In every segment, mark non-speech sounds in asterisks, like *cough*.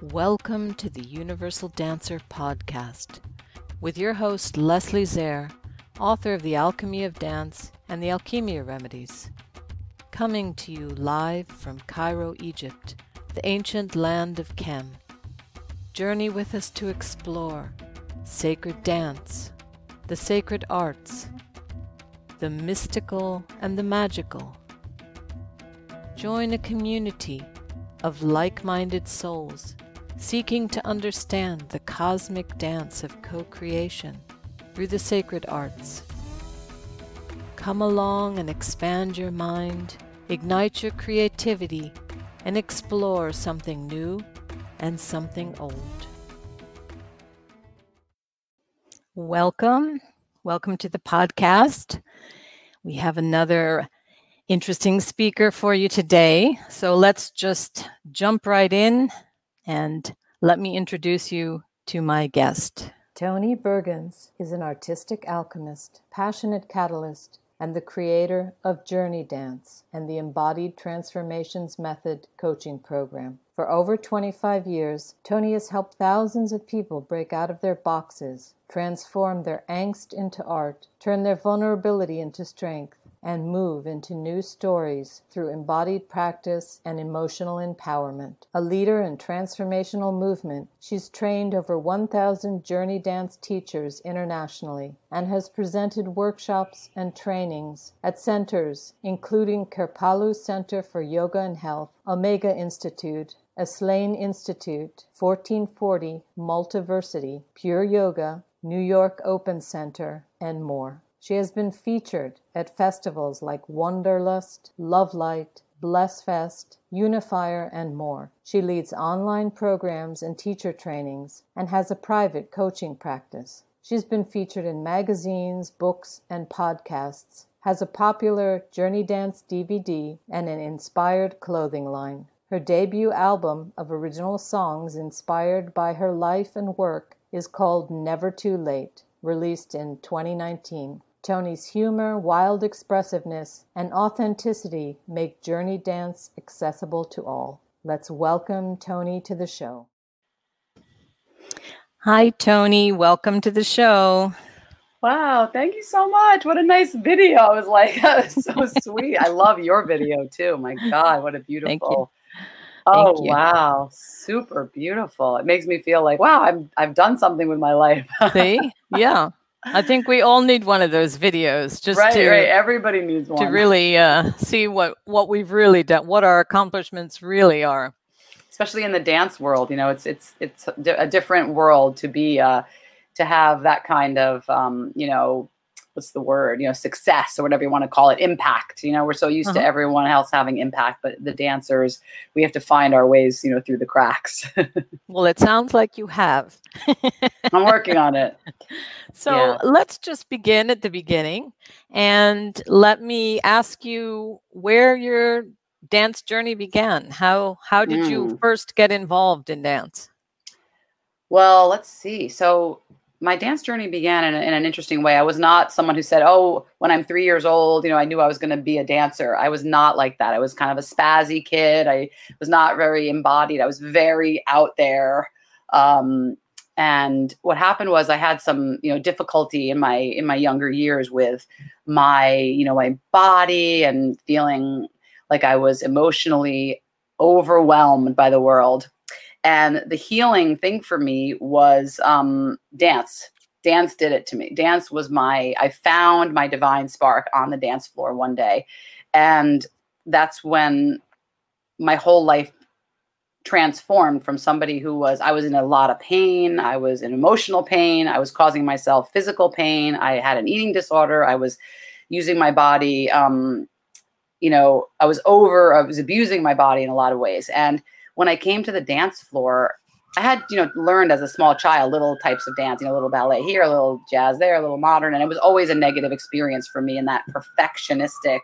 Welcome to the Universal Dancer podcast with your host, Leslie Zehr, author of The Alchemy of Dance and the Alchemia Remedies. Coming to you live from Cairo, Egypt, the ancient land of Kem. Journey with us to explore sacred dance, the sacred arts, the mystical and the magical. Join a community of like minded souls seeking to understand the cosmic dance of co creation through the sacred arts. Come along and expand your mind, ignite your creativity, and explore something new and something old. Welcome. Welcome to the podcast. We have another interesting speaker for you today. So let's just jump right in and let me introduce you to my guest. Toni Bergins is an artistic alchemist, passionate catalyst, and the creator of Journey Dance and the Embodied Transformations Method coaching program. For over 25 years, Toni has helped thousands of people break out of their boxes, transform their angst into art, turn their vulnerability into strength, and move into new stories through embodied practice and emotional empowerment. A leader in transformational movement, she's trained over 1,000 journey dance teachers internationally and has presented workshops and trainings at centers including Kripalu Center for Yoga and Health, Omega Institute, Esalen Institute, 1440 Multiversity, Pure Yoga, New York Open Center, and more. She has been featured at festivals like Wanderlust, Lovelight, Blessfest, Unifier, and more. She leads online programs and teacher trainings and has a private coaching practice. She's been featured in magazines, books, and podcasts, has a popular Journey Dance DVD, and an inspired clothing line. Her debut album of original songs inspired by her life and work is called Never Too Late, released in 2019. Toni's humor, wild expressiveness, and authenticity make Journey Dance accessible to all. Let's welcome Toni to the show. Hi, Toni. Welcome to the show. Wow, thank you so much. What a nice video. I was like, *laughs* that was so *laughs* sweet. I love your video too. My God, what a beautiful. Oh wow, super beautiful. It makes me feel like, wow, I've I've done something with my life. *laughs* See? Yeah. I think we all need one of those videos just right, to right. Everybody needs one to really uh, see what what we've really done, what our accomplishments really are. Especially in the dance world, you know, it's it's it's a different world to be uh, to have that kind of um, you know what's the word you know success or whatever you want to call it impact you know we're so used uh-huh. to everyone else having impact but the dancers we have to find our ways you know through the cracks *laughs* well it sounds like you have *laughs* i'm working on it so yeah. let's just begin at the beginning and let me ask you where your dance journey began how how did mm. you first get involved in dance well let's see so my dance journey began in, in, an interesting way. I was not someone who said, "Oh, when I'm three years old, you know, I knew I was going to be a dancer." I was not like that. I was kind of a spazzy kid. I was not very embodied. I was very out there. Um, and what happened was I had some, you know, difficulty in my in my younger years with my, you know, my body and feeling like I was emotionally overwhelmed by the world and the healing thing for me was um, dance. Dance did it to me. Dance was my, I found my divine spark on the dance floor one day. And that's when my whole life transformed from somebody who was I was in a lot of pain, I was in emotional pain, I was causing myself physical pain, I had an eating disorder, I was using my body um you know, I was over I was abusing my body in a lot of ways and when I came to the dance floor, I had, you know, learned as a small child little types of dance, you know, a little ballet here, a little jazz there, a little modern. And it was always a negative experience for me in that perfectionistic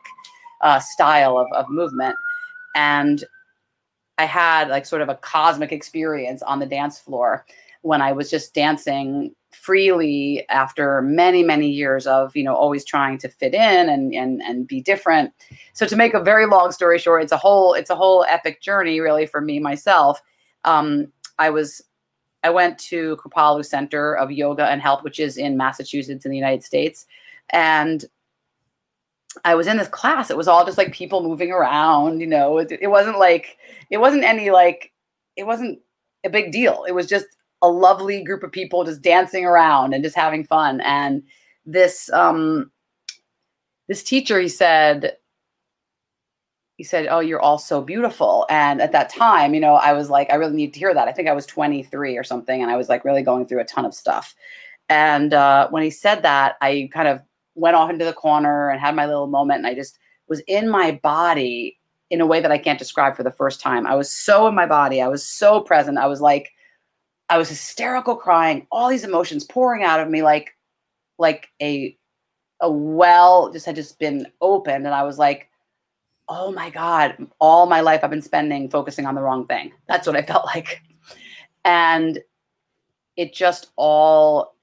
uh, style of, of movement. And I had like sort of a cosmic experience on the dance floor when I was just dancing freely after many many years of you know always trying to fit in and and and be different so to make a very long story short it's a whole it's a whole epic journey really for me myself um, I was I went to Kripalu Center of Yoga and Health, which is in Massachusetts in the United States, and I was in this class. It was all just like people moving around. You know, it, it wasn't like it wasn't any like it wasn't a big deal. It was just a lovely group of people just dancing around and just having fun. And this um this teacher, he said, he said, "Oh, you're all so beautiful." And at that time, you know, I was like, I really need to hear that. I think I was 23 or something, and I was like really going through a ton of stuff. And uh, when he said that, I kind of went off into the corner and had my little moment, and I just was in my body in a way that I can't describe for the first time. I was so in my body. I was so present. I was like, I was hysterical crying, all these emotions pouring out of me like like a a well just had just been opened and I was like, "Oh my god, all my life I've been spending focusing on the wrong thing." That's what I felt like. And it just all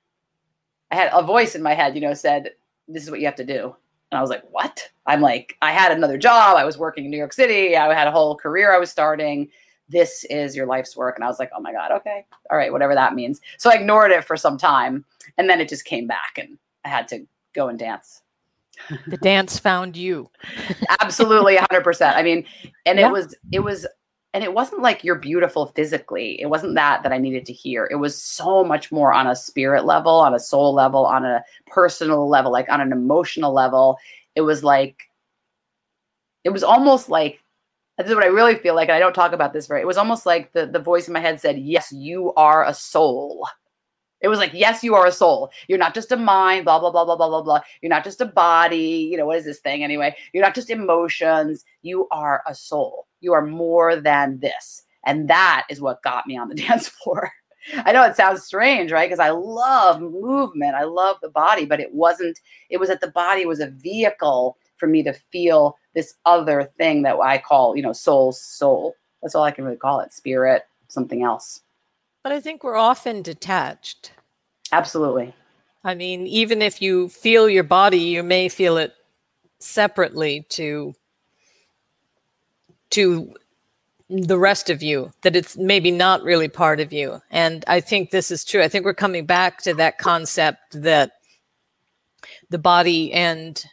I had a voice in my head, you know, said, "This is what you have to do." And I was like, "What?" I'm like, I had another job. I was working in New York City. I had a whole career I was starting this is your life's work. And I was like, oh my God, okay. All right, whatever that means. So I ignored it for some time. And then it just came back and I had to go and dance. the dance found you. Absolutely 100%. I mean, and yeah. it was, it was, and it wasn't like you're beautiful physically. It wasn't that that I needed to hear. It was so much more on a spirit level, on a soul level, on a personal level, like on an emotional level. It was like, it was almost like this is what I really feel like. And I don't talk about this very. It was almost like the the voice in my head said, "Yes, you are a soul." It was like, "Yes, you are a soul. You're not just a mind. Blah blah blah blah blah blah blah. You're not just a body. You know what is this thing anyway? You're not just emotions. You are a soul. You are more than this." And that is what got me on the *laughs* dance floor. I know it sounds strange, right? Because I love movement. I love the body, but it wasn't, it was that the body was a vehicle for me to feel this other thing that I call, you know, soul, soul. That's all I can really call it spirit, something else. But I think we're often detached. Absolutely. I mean, even if you feel your body, you may feel it separately to to the rest of you that it's maybe not really part of you and i think this is true i think we're coming back to that concept that the body and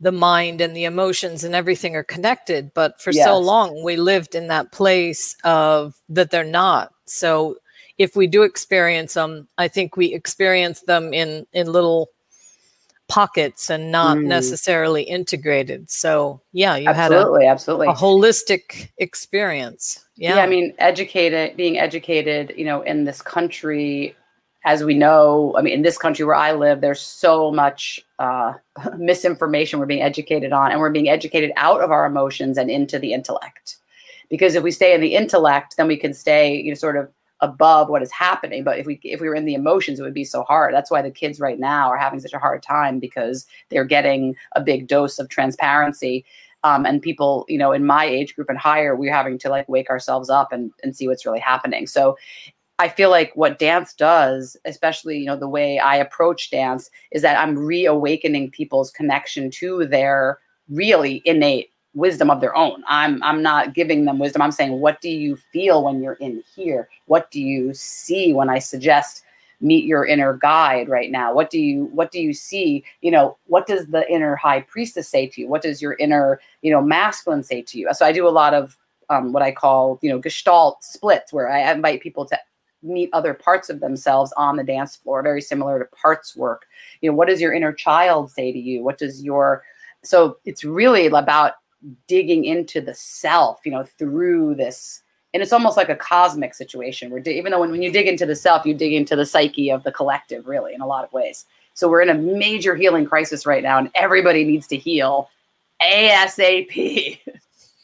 the mind and the emotions and everything are connected but for yes. so long we lived in that place of that they're not so if we do experience them i think we experience them in in little pockets and not mm. necessarily integrated so yeah you absolutely, had a, absolutely a holistic experience yeah. yeah i mean educated being educated you know in this country as we know, I mean, in this country where I live, there's so much uh, *laughs* misinformation we're being educated on, and we're being educated out of our emotions and into the intellect. Because if we stay in the intellect, then we can stay, you know, sort of above what is happening. But if we if we were in the emotions, it would be so hard. That's why the kids right now are having such a hard time because they're getting a big dose of transparency. Um, and people, you know, in my age group and higher, we're having to like wake ourselves up and, and see what's really happening. So I feel like what dance does, especially you know the way I approach dance, is that I'm reawakening people's connection to their really innate wisdom of their own. I'm I'm not giving them wisdom. I'm saying, what do you feel when you're in here? What do you see when I suggest meet your inner guide right now? What do you what do you see? You know, what does the inner high priestess say to you? What does your inner you know masculine say to you? So I do a lot of um, what I call you know gestalt splits, where I invite people to meet other parts of themselves on the dance floor, very similar to parts work. You know, what does your inner child say to you? What does your so it's really about digging into the self, you know, through this. And it's almost like a cosmic situation where even though when, when you dig into the self, you dig into the psyche of the collective, really, in a lot of ways. So we're in a major healing crisis right now, and everybody needs to heal ASAP.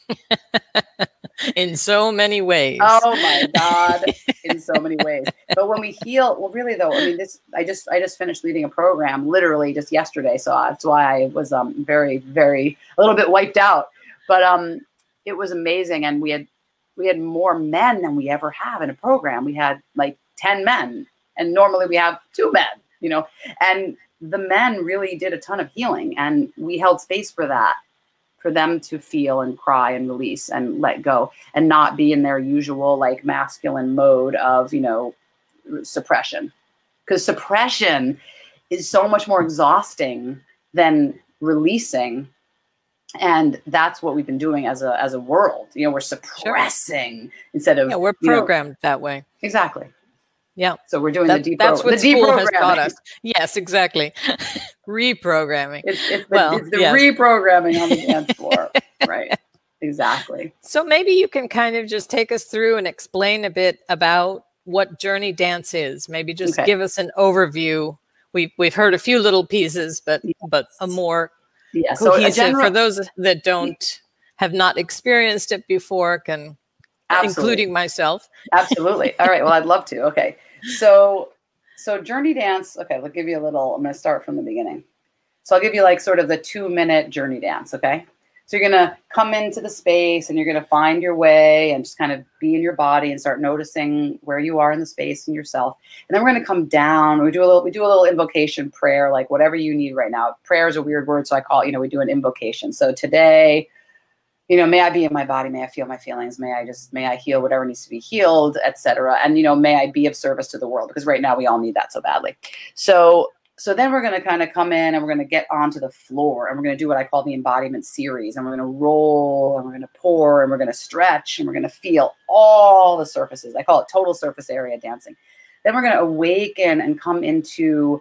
*laughs* in so many ways. Oh my God, in so many *laughs* ways. But when we heal, well, really though, I mean, this I just I just finished leading a program literally just yesterday, so that's why I was um very very a little bit wiped out. But um, it was amazing, and we had we had more men than we ever have in a program. We had like ten men, and normally we have two men, you know, and the men really did a ton of healing, and we held space for that for them to feel and cry and release and let go and not be in their usual like masculine mode of you know suppression. Because suppression is so much more exhausting than releasing. And that's what we've been doing as a as a world. You know we're suppressing sure. instead of yeah we're programmed know, that way. Exactly yeah. So we're doing that, the deep that's what the school has taught us. Yes exactly. *laughs* Reprogramming. It's, it's the, well, it's the yes. reprogramming on the dance *laughs* floor. Right. Exactly. So maybe you can kind of just take us through and explain a bit about what journey dance is. Maybe just okay. give us an overview. We've we've heard a few little pieces but yes. but a more yeah, so general, for those that don't have not experienced it before can absolutely. including myself. Absolutely. All right. Well i'd love to. Okay so so journey dance okay i'll give you a little i'm going to start from the beginning so i'll give you like sort of the two minute journey dance okay so you're going to come into the space and you're going to find your way and just kind of be in your body and start noticing where you are in the space and yourself. And then we're going to come down. We do a little we do a little invocation prayer like whatever you need right now. Prayer is a weird word so I call it, you know, we do an invocation. So today, you know, may I be in my body, may I feel my feelings, may I just may I heal whatever needs to be healed, etc. And you know, may I be of service to the world because right now we all need that so badly. So so then we're going to kind of come in and we're going to get onto the floor and we're going to do what I call the embodiment series. And we're going to roll and we're going to pour and we're going to stretch and we're going to feel all the surfaces. I call it total surface area dancing. Then we're going to awaken and come into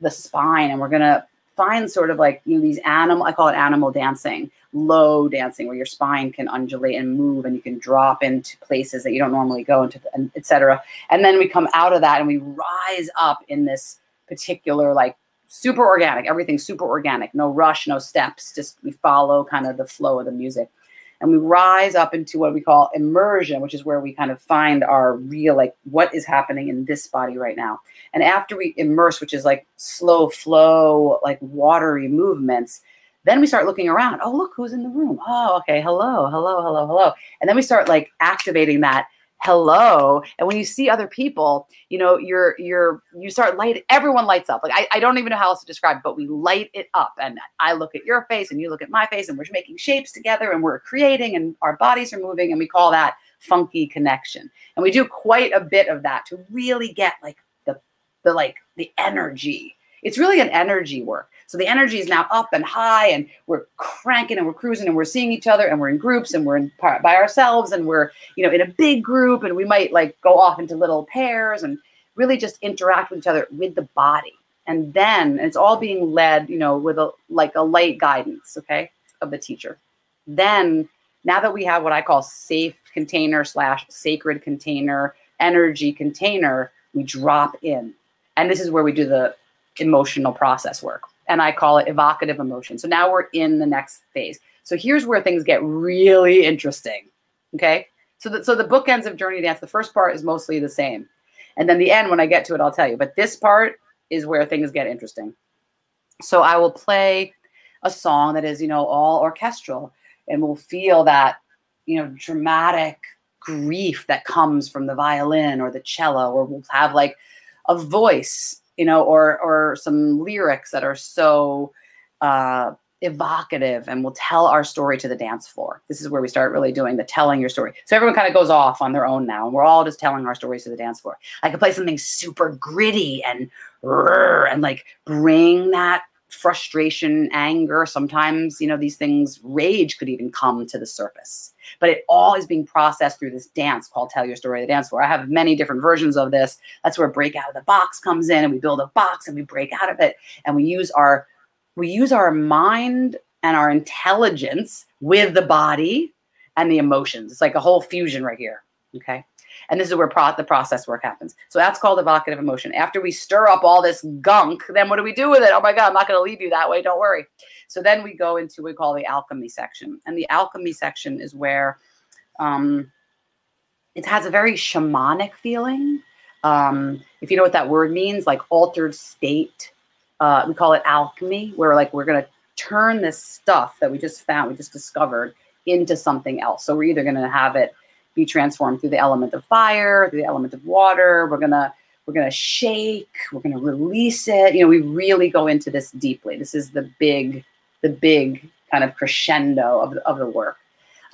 the spine and we're going to find sort of like you know these animal I call it animal dancing, low dancing where your spine can undulate and move and you can drop into places that you don't normally go into, etc. And then we come out of that and we rise up in this particular like super organic everything super organic no rush no steps just we follow kind of the flow of the music and we rise up into what we call immersion which is where we kind of find our real like what is happening in this body right now. And after we immerse which is like slow flow like watery movements then we start looking around. Oh look who's in the room. Oh okay. Hello hello hello hello. And then we start like activating that hello. And when you see other people you know you're you're you start light everyone lights up. Like I, I don't even know how else to describe but we light it up. And i look at your face and you look at my face and we're making shapes together and we're creating and our bodies are moving and we call that funky connection. And we do quite a bit of that to really get like the the like the energy it's really an energy work so the energy is now up and high, and we're cranking and we're cruising and we're seeing each other and we're in groups and we're in by ourselves and we're you know in a big group and we might like go off into little pairs and really just interact with each other with the body. And then it's all being led, you know, with a like a light guidance, okay, of the teacher. Then now that we have what I call safe container slash sacred container energy container, we drop in. And this is where we do the emotional process work and I call it evocative emotion. So now we're in the next phase. So here's where things get really interesting. Okay. So the, so the bookends of Journey Dance, the first part is mostly the same. And then the end, when I get to it, I'll tell you. But this part is where things get interesting. So I will play a song that is, you know, all orchestral and we'll feel that, you know, dramatic grief that comes from the violin or the cello, or we'll have like a voice you know, or or some lyrics that are so uh, evocative and will tell our story to the dance floor. This is where we start really doing the telling your story. So everyone kind of goes off on their own now, and we're all just telling our stories to the dance floor. I could play something super gritty and and like bring that frustration, anger. Sometimes, you know, these things, rage could even come to the surface. But it all is being processed through this dance called Tell Your Story, the dance floor. I have many different versions of this. That's where break out of the box comes in, and we build a box and we break out of it, and we use our we use our mind and our intelligence with the body and the emotions. It's like a whole fusion right here. Okay. And this is where pro- the process work happens. So that's called evocative emotion. After we stir up all this gunk, then what do we do with it? Oh my God, I'm not going to leave you that way. Don't worry. So then we go into what we call the alchemy section. And the alchemy section is where um, it has a very shamanic feeling. Um, if you know what that word means, like altered state, uh, we call it alchemy, where like we're going to turn this stuff that we just found, we just discovered into something else. So we're either going to have it be transformed through the element of fire, through the element of water. We're gonna we're gonna shake. We're gonna release it. You know, we really go into this deeply. This is the big the big kind of crescendo of the, of the work.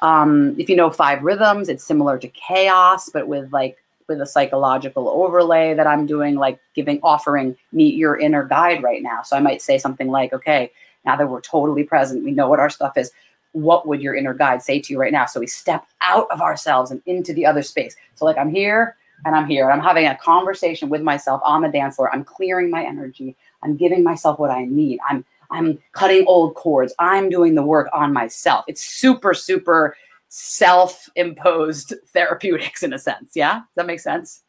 Um, if you know five rhythms, it's similar to chaos, but with like with a psychological overlay that I'm doing, like giving, offering, meet your inner guide right now. So I might say something like, okay, now that we're totally present, we know what our stuff is. What would your inner guide say to you right now? So we step out of ourselves and into the other space. So, like, I'm here and I'm here and I'm having a conversation with myself on the dance floor. I'm clearing my energy. I'm giving myself what I need. I'm I'm cutting old cords. I'm doing the work on myself. It's super, super self-imposed *laughs* therapeutics in a sense. Yeah, does that make sense?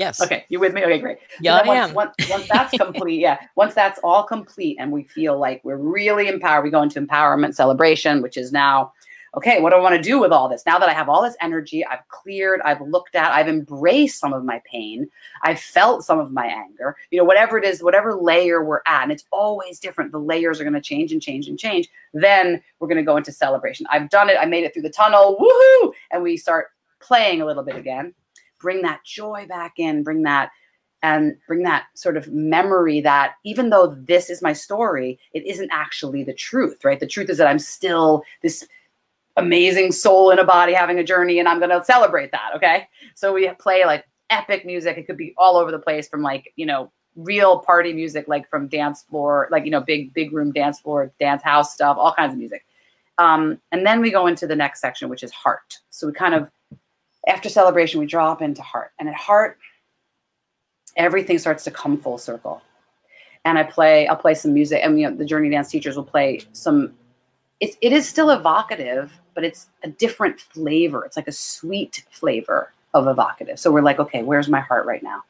Yes. Okay, you with me? Okay, great. Yeah, so I once, am. Once, once *laughs* that's complete, yeah, once that's all complete, and we feel like we're really empowered, we go into empowerment celebration, which is now okay, what do I want to do with all this? Now that I have all this energy, I've cleared, I've looked at, I've embraced some of my pain, I've felt some of my anger, you know, whatever it is, whatever layer we're at, and it's always different. The layers are going to change and change and change. Then we're going to go into celebration. I've done it, I made it through the tunnel, woohoo! And we start playing a little bit again. Bring that joy back in, bring that and bring that sort of memory that even though this is my story, it isn't actually the truth, right? The truth is that I'm still this amazing soul in a body having a journey and I'm going to celebrate that, okay? So we play like epic music. It could be all over the place from like, you know, real party music like from dance floor, like you know, big big room dance floor, dance house stuff, all kinds of music. Um, and then we go into the next section, which is heart. So we kind of after celebration, we drop into heart. And at heart, everything starts to come full circle. And I play, I'll play some music, and you know, the journey dance teachers will play some. It's it is still evocative, but it's a different flavor. It's like a sweet flavor of evocative. So we're like, okay, where's my heart right now?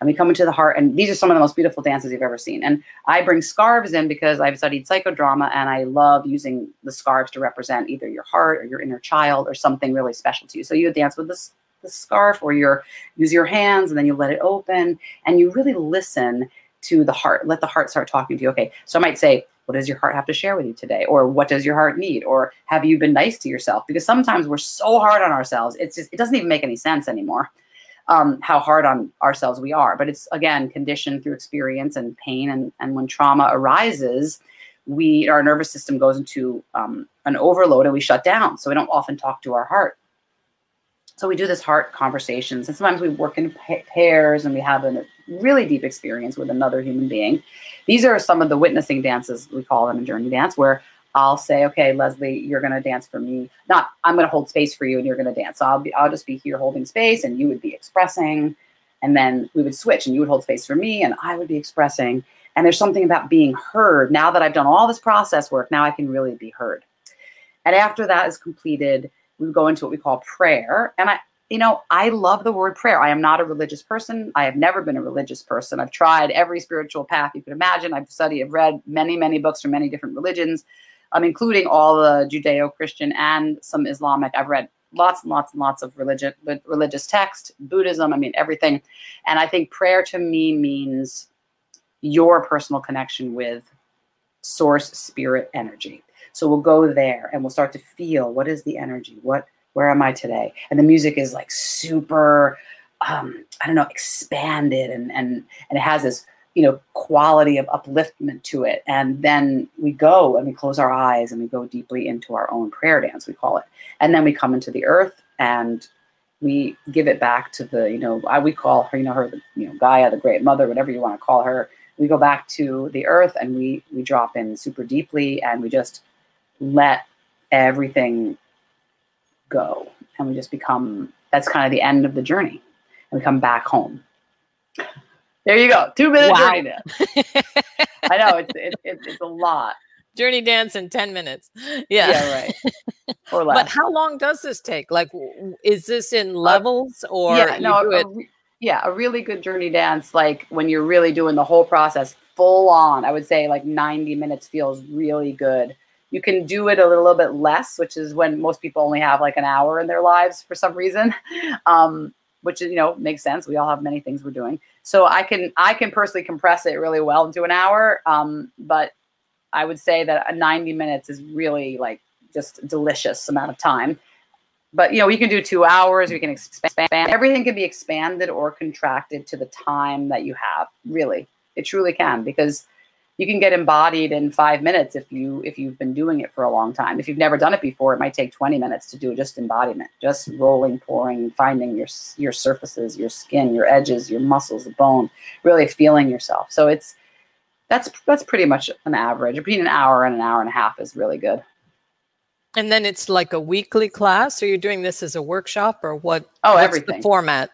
And we come into the heart, and these are some of the most beautiful dances you've ever seen. And I bring scarves in because I've studied psychodrama, and I love using the scarves to represent either your heart or your inner child or something really special to you. So you dance with this the scarf, or you use your hands, and then you let it open, and you really listen to the heart. Let the heart start talking to you. Okay, so I might say, what does your heart have to share with you today? Or what does your heart need? Or have you been nice to yourself? Because sometimes we're so hard on ourselves, it's just, it doesn't even make any sense anymore. Um, how hard on ourselves we are. But it's again conditioned through experience and pain. And, and when trauma arises, we our nervous system goes into um, an overload and we shut down. So we don't often talk to our heart. So we do this heart conversations, and sometimes we work in pairs and we have a really deep experience with another human being. These are some of the witnessing dances we call them in journey dance, where I'll say, "Okay, Leslie, you're going to dance for me. Not I'm going to hold space for you, and you're going to dance. So I'll be I'll just be here holding space, and you would be expressing, and then we would switch, and you would hold space for me, and I would be expressing. And there's something about being heard. Now that I've done all this process work, now I can really be heard. And after that is completed, we go into what we call prayer. And I, you know, I love the word prayer. I am not a religious person. I have never been a religious person. I've tried every spiritual path you could imagine. I've studied, I've read many, many books from many different religions, um, including all the Judeo-Christian and some Islamic. I've read lots and lots and lots of religion, religious text, Buddhism. I mean, everything. And I think prayer to me means your personal connection with source, spirit, energy. So we'll go there and we'll start to feel what is the energy? What where am I today? And the music is like super um, I don't know, expanded and and and it has this, you know, quality of upliftment to it. And then we go and we close our eyes and we go deeply into our own prayer dance, we call it. And then we come into the earth and we give it back to the, you know, I we call her, you know, her, the, you know, Gaia, the great mother, whatever you want to call her. We go back to the earth and we we drop in super deeply and we just let everything go and we just become that's kind of the end of the journey and we come back home there you go two minute Wow. journey dance *laughs* i know it's, it's it's it's a lot Journey dance in 10 minutes. *laughs* yeah, Yeah. right or less But how long does this take? Like, w- w- is this in uh, levels or yeah no do a it? re- yeah a really good journey dance like when you're really doing the whole process full on i would say like 90 minutes feels really good you can do it a little bit less which is when most people only have like an hour in their lives for some reason *laughs* um, which you know makes sense. We all have many things we're doing. So i can i can personally compress it really well into an hour um, but i would say that a 90 minutes is really like just delicious amount of time. But you know we can do two hours we can expand everything can be expanded or contracted to the time that you have really. It truly can because you can get embodied in five minutes if you if you've been doing it for a long time. If you've never done it before, it might take 20 minutes to do just embodiment, just rolling, pouring, finding your your surfaces, your skin, your edges, your muscles, the bone, really feeling yourself. So it's that's that's pretty much an average. Between an hour and an hour and a half is really good. And then it's like a weekly class, or you're doing this as a workshop, or what? Oh, everything. The format.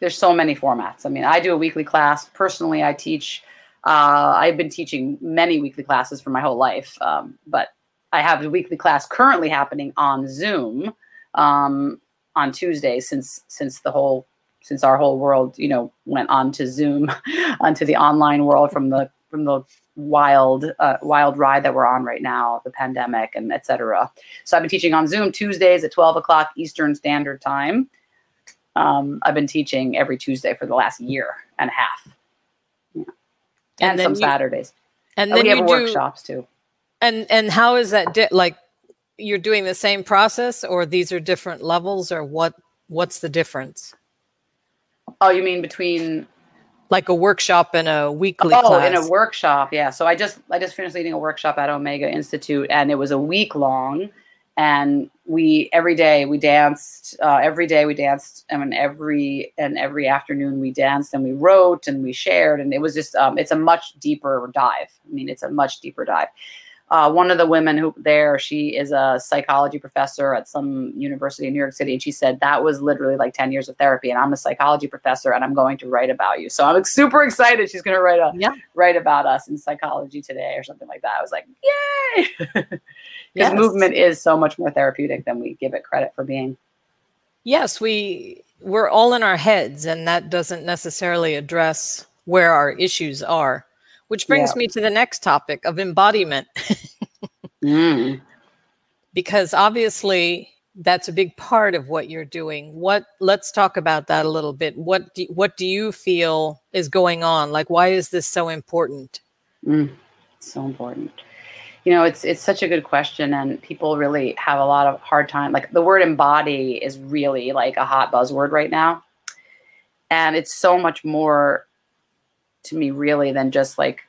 There's so many formats. I mean, I do a weekly class. Personally, I teach uh, I've been teaching many weekly classes for my whole life, um, but I have a weekly class currently happening on Zoom um, on Tuesdays since since the whole since our whole world you know went on to Zoom *laughs* onto the online world from the from the wild uh, wild ride that we're on right now, the pandemic and etc. So I've been teaching on Zoom Tuesdays at 12 o'clock Eastern Standard Time. Um, I've been teaching every Tuesday for the last year and a half and, and some you, Saturdays. And, then we have workshops do, too. And and how is that di- like? You're doing the same process, or these are different levels, or what? What's the difference? Oh, you mean between like a workshop and a weekly oh class. in a workshop yeah so i just i just finished leading a workshop at omega institute and it was a week long and we every day we danced uh, every day we danced I mean every and every afternoon we danced and we wrote and we shared and it was just um, it's a much deeper dive i mean it's a much deeper dive uh, one of the women who there, she is a psychology professor at some university in New York City, and she said that was literally like 10 years of therapy. And I'm a psychology professor, and I'm going to write about you. So I'm super excited. She's going to write a yeah. write about us in psychology today or something like that. I was like, yay! *laughs* Because yes. movement is so much more therapeutic than we give it credit for being. Yes, we we're all in our heads, and that doesn't necessarily address where our issues are. Which brings yeah. me to the next topic of embodiment. *laughs* mm. Because obviously that's a big part of what you're doing. What let's talk about that a little bit. What do, what do you feel is going on? Like why is this so important? Mm. So important. You know, it's it's such a good question and people really have a lot of hard time. Like the word embody is really like a hot buzzword right now. And it's so much more to me really than just like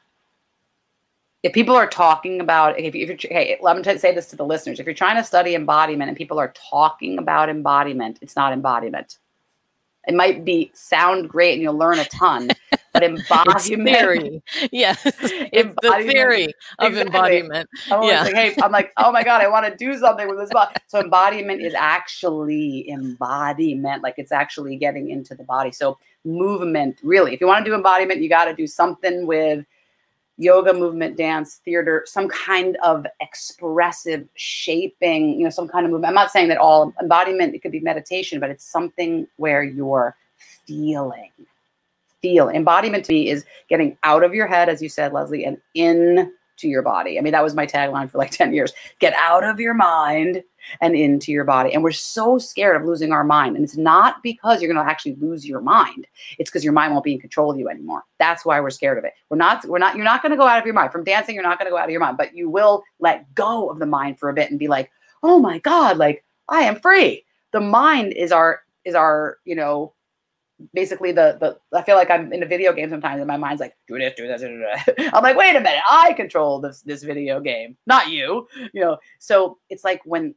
if people are talking about if, you, if you're hey let me say this to the listeners if you're trying to study embodiment and people are talking about embodiment it's not embodiment it might be sound great and you'll learn a ton but embodiment theory. *laughs* yeah. *laughs* The theory of exactly. embodiment. I'm yeah. like, hey i'm like oh my god i want to do something with this body so embodiment is actually embodiment like it's actually getting into the body. So movement really if you want to do embodiment you got to do something with yoga movement dance theater some kind of expressive shaping you know some kind of movement. I'm not saying that all embodiment it could be meditation but it's something where you're feeling feel embodiment to me is getting out of your head as you said leslie and in to your body. I mean, that was my tagline for like *laughs* 10 years. Get out of your mind and into your body. And we're so scared of losing our mind. And it's not because you're going to actually lose your mind. It's because your mind won't be in control of you anymore. That's why we're scared of it. We're not, we're not, you're not going to go out of your mind. From dancing, you're not going to go out of your mind, but you will let go of the mind for a bit and be like, oh my God, like I am free. The mind is our, is our, you know, basically the the I feel like I'm in a video game sometimes and my mind's like do this do this do this. *laughs* I'm like wait a minute I control this this video game not you you know? So it's like when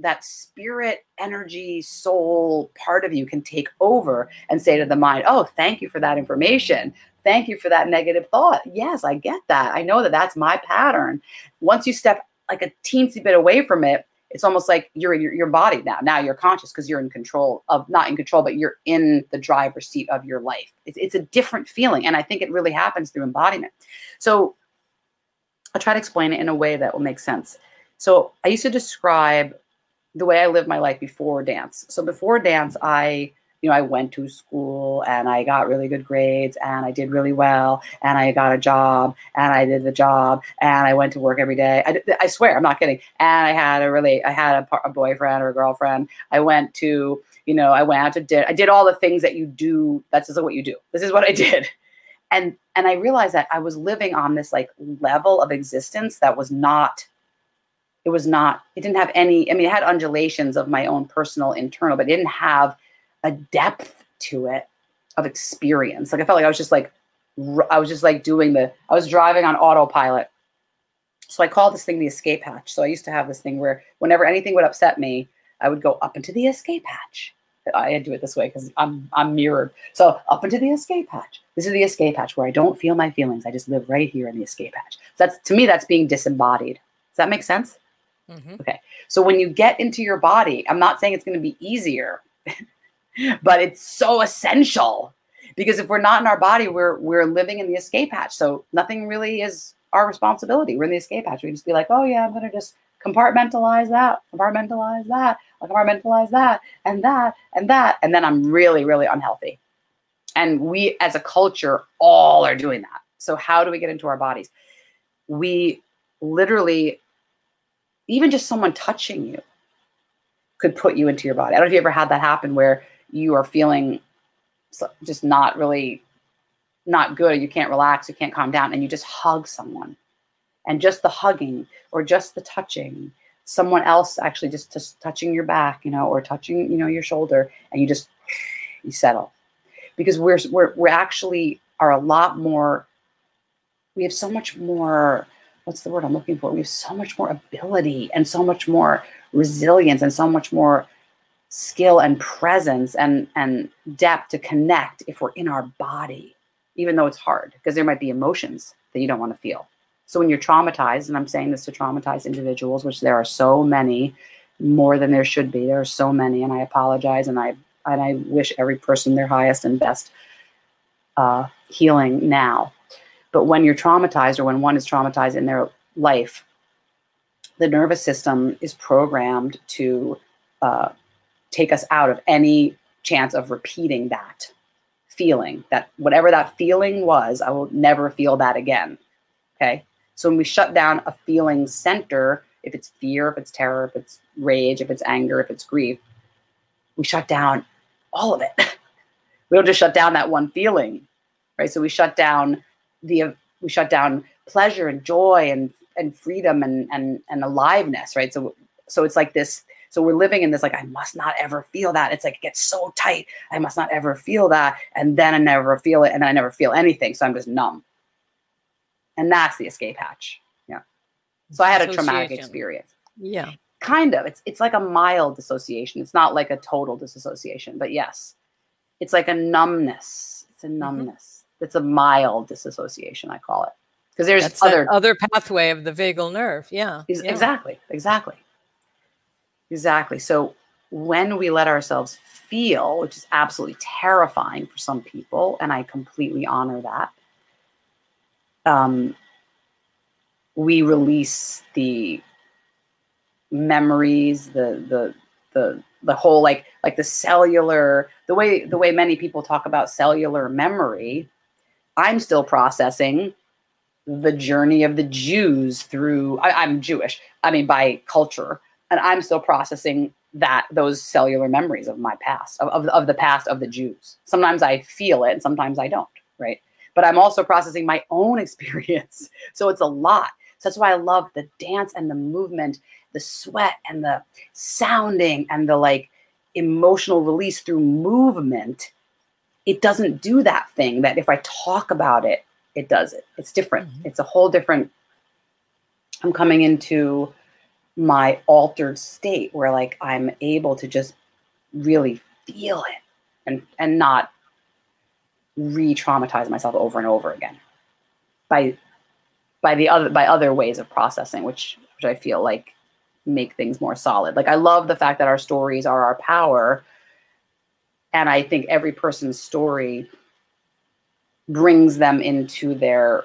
that spirit energy soul part of you can take over and say to the mind oh thank you for that information. Thank you for that negative thought. Yes I get that. I know that that's my pattern. Once you step like a teensy bit away from it it's almost like you're your, your body now. Now you're conscious because you're in control of not in control, but you're in the driver's seat of your life. It's, it's a different feeling. And I think it really happens through embodiment. So I'll try to explain it in a way that will make sense. So I used to describe the way I lived my life before dance. So before dance, I you know, I went to school and I got really good grades and I did really well and I got a job and I did the job and I went to work every day. I, I swear, I'm not kidding. And I had a really, I had a, a boyfriend or a girlfriend. I went to, you know, I went out to did, I did all the things that you do. That's just what you do. This is what I *laughs* did. And, and I realized that I was living on this like level of existence that was not it was not it didn't have any i mean it had undulations of my own personal internal but it didn't have a depth to it of experience. Like I felt like I was just like I was just like doing the, I was driving on autopilot. So I call this thing the escape hatch. So I used to have this thing where whenever anything would upset me, I would go up into the escape hatch. I had to do it this way because I'm I'm mirrored. So up into the escape hatch. This is the escape hatch where I don't feel my feelings. I just live right here in the escape hatch. So that's to me, that's being disembodied. Does that make sense? Mm-hmm. Okay. So when you get into your body, I'm not saying it's going to be easier, *laughs* but it's so essential because if we're not in our body, we're we're living in the escape hatch. So nothing really is our responsibility. We're in the escape hatch. We just be like, oh yeah, I'm gonna just compartmentalize that, compartmentalize that, compartmentalize that, and that, and that, and then I'm really, really unhealthy. And we as a culture all are doing that. So how do we get into our bodies? We literally, even just someone touching you could put you into your body. I don't know if you ever had that happen where you are feeling just not really not good you can't relax you can't calm down and you just hug someone. And just the hugging or just the touching someone else actually just, just touching your back you know or touching you know your shoulder and you just you settle. Because we're we're, we're actually are a lot more we have so much more what's the word i'm looking for? We have so much more ability and so much more resilience and so much more skill and presence and and depth to connect if we're in our body even though it's hard because there might be emotions that you don't want to feel. So when you're traumatized and i'm saying this to traumatized individuals which there are so many more than there should be there are so many and i apologize and i and i wish every person their highest and best uh, healing now. But when you're traumatized or when one is traumatized in their life the nervous system is programmed to uh, take us out of any chance of repeating that feeling that whatever that feeling was i will never feel that again okay? So when we shut down a feeling center if it's fear if it's terror if it's rage if it's anger if it's grief we shut down all of it. *laughs* We don't just shut down that one feeling right? So we shut down the we shut down pleasure and joy and and freedom and and and aliveness right? So so it's like this so we're living in this like, I must not ever feel that. It's like it gets so tight. I must not ever feel that. And then I never feel it. And then I never feel anything. So I'm just numb. And that's the escape hatch. Yeah. So I had a traumatic experience. Yeah. Kind of. It's it's like a mild dissociation. It's not like a total disassociation, but yes. It's like a numbness. It's a mm-hmm. numbness. Mm-hmm. It's a mild disassociation, I call it. Because there's That's other other pathway of the vagal nerve. Yeah. yeah. Exactly. Exactly. Exactly. So when we let ourselves feel, which is absolutely terrifying for some people, and I completely honor that, um, we release the memories, the the the the whole like like the cellular the way the way many people talk about cellular memory. I'm still processing the journey of the Jews through. I, I'm Jewish. I mean, by culture and I'm still processing that those cellular memories of my past, of, of, of the past of the Jews. Sometimes I feel it, and sometimes I don't, right? But I'm also processing my own *laughs* experience. So it's a lot. So that's why I love the dance and the movement, the sweat and the sounding and the like emotional release through movement. It doesn't do that thing that if I talk about it, it does it. It's different. Mm-hmm. It's a whole different. I'm coming into my altered state where like I'm able to just really feel it and and not re-traumatize myself over and over again by by the other by other ways of processing which which I feel like make things more solid. Like I love the fact that our stories are our power and I think every person's story brings them into their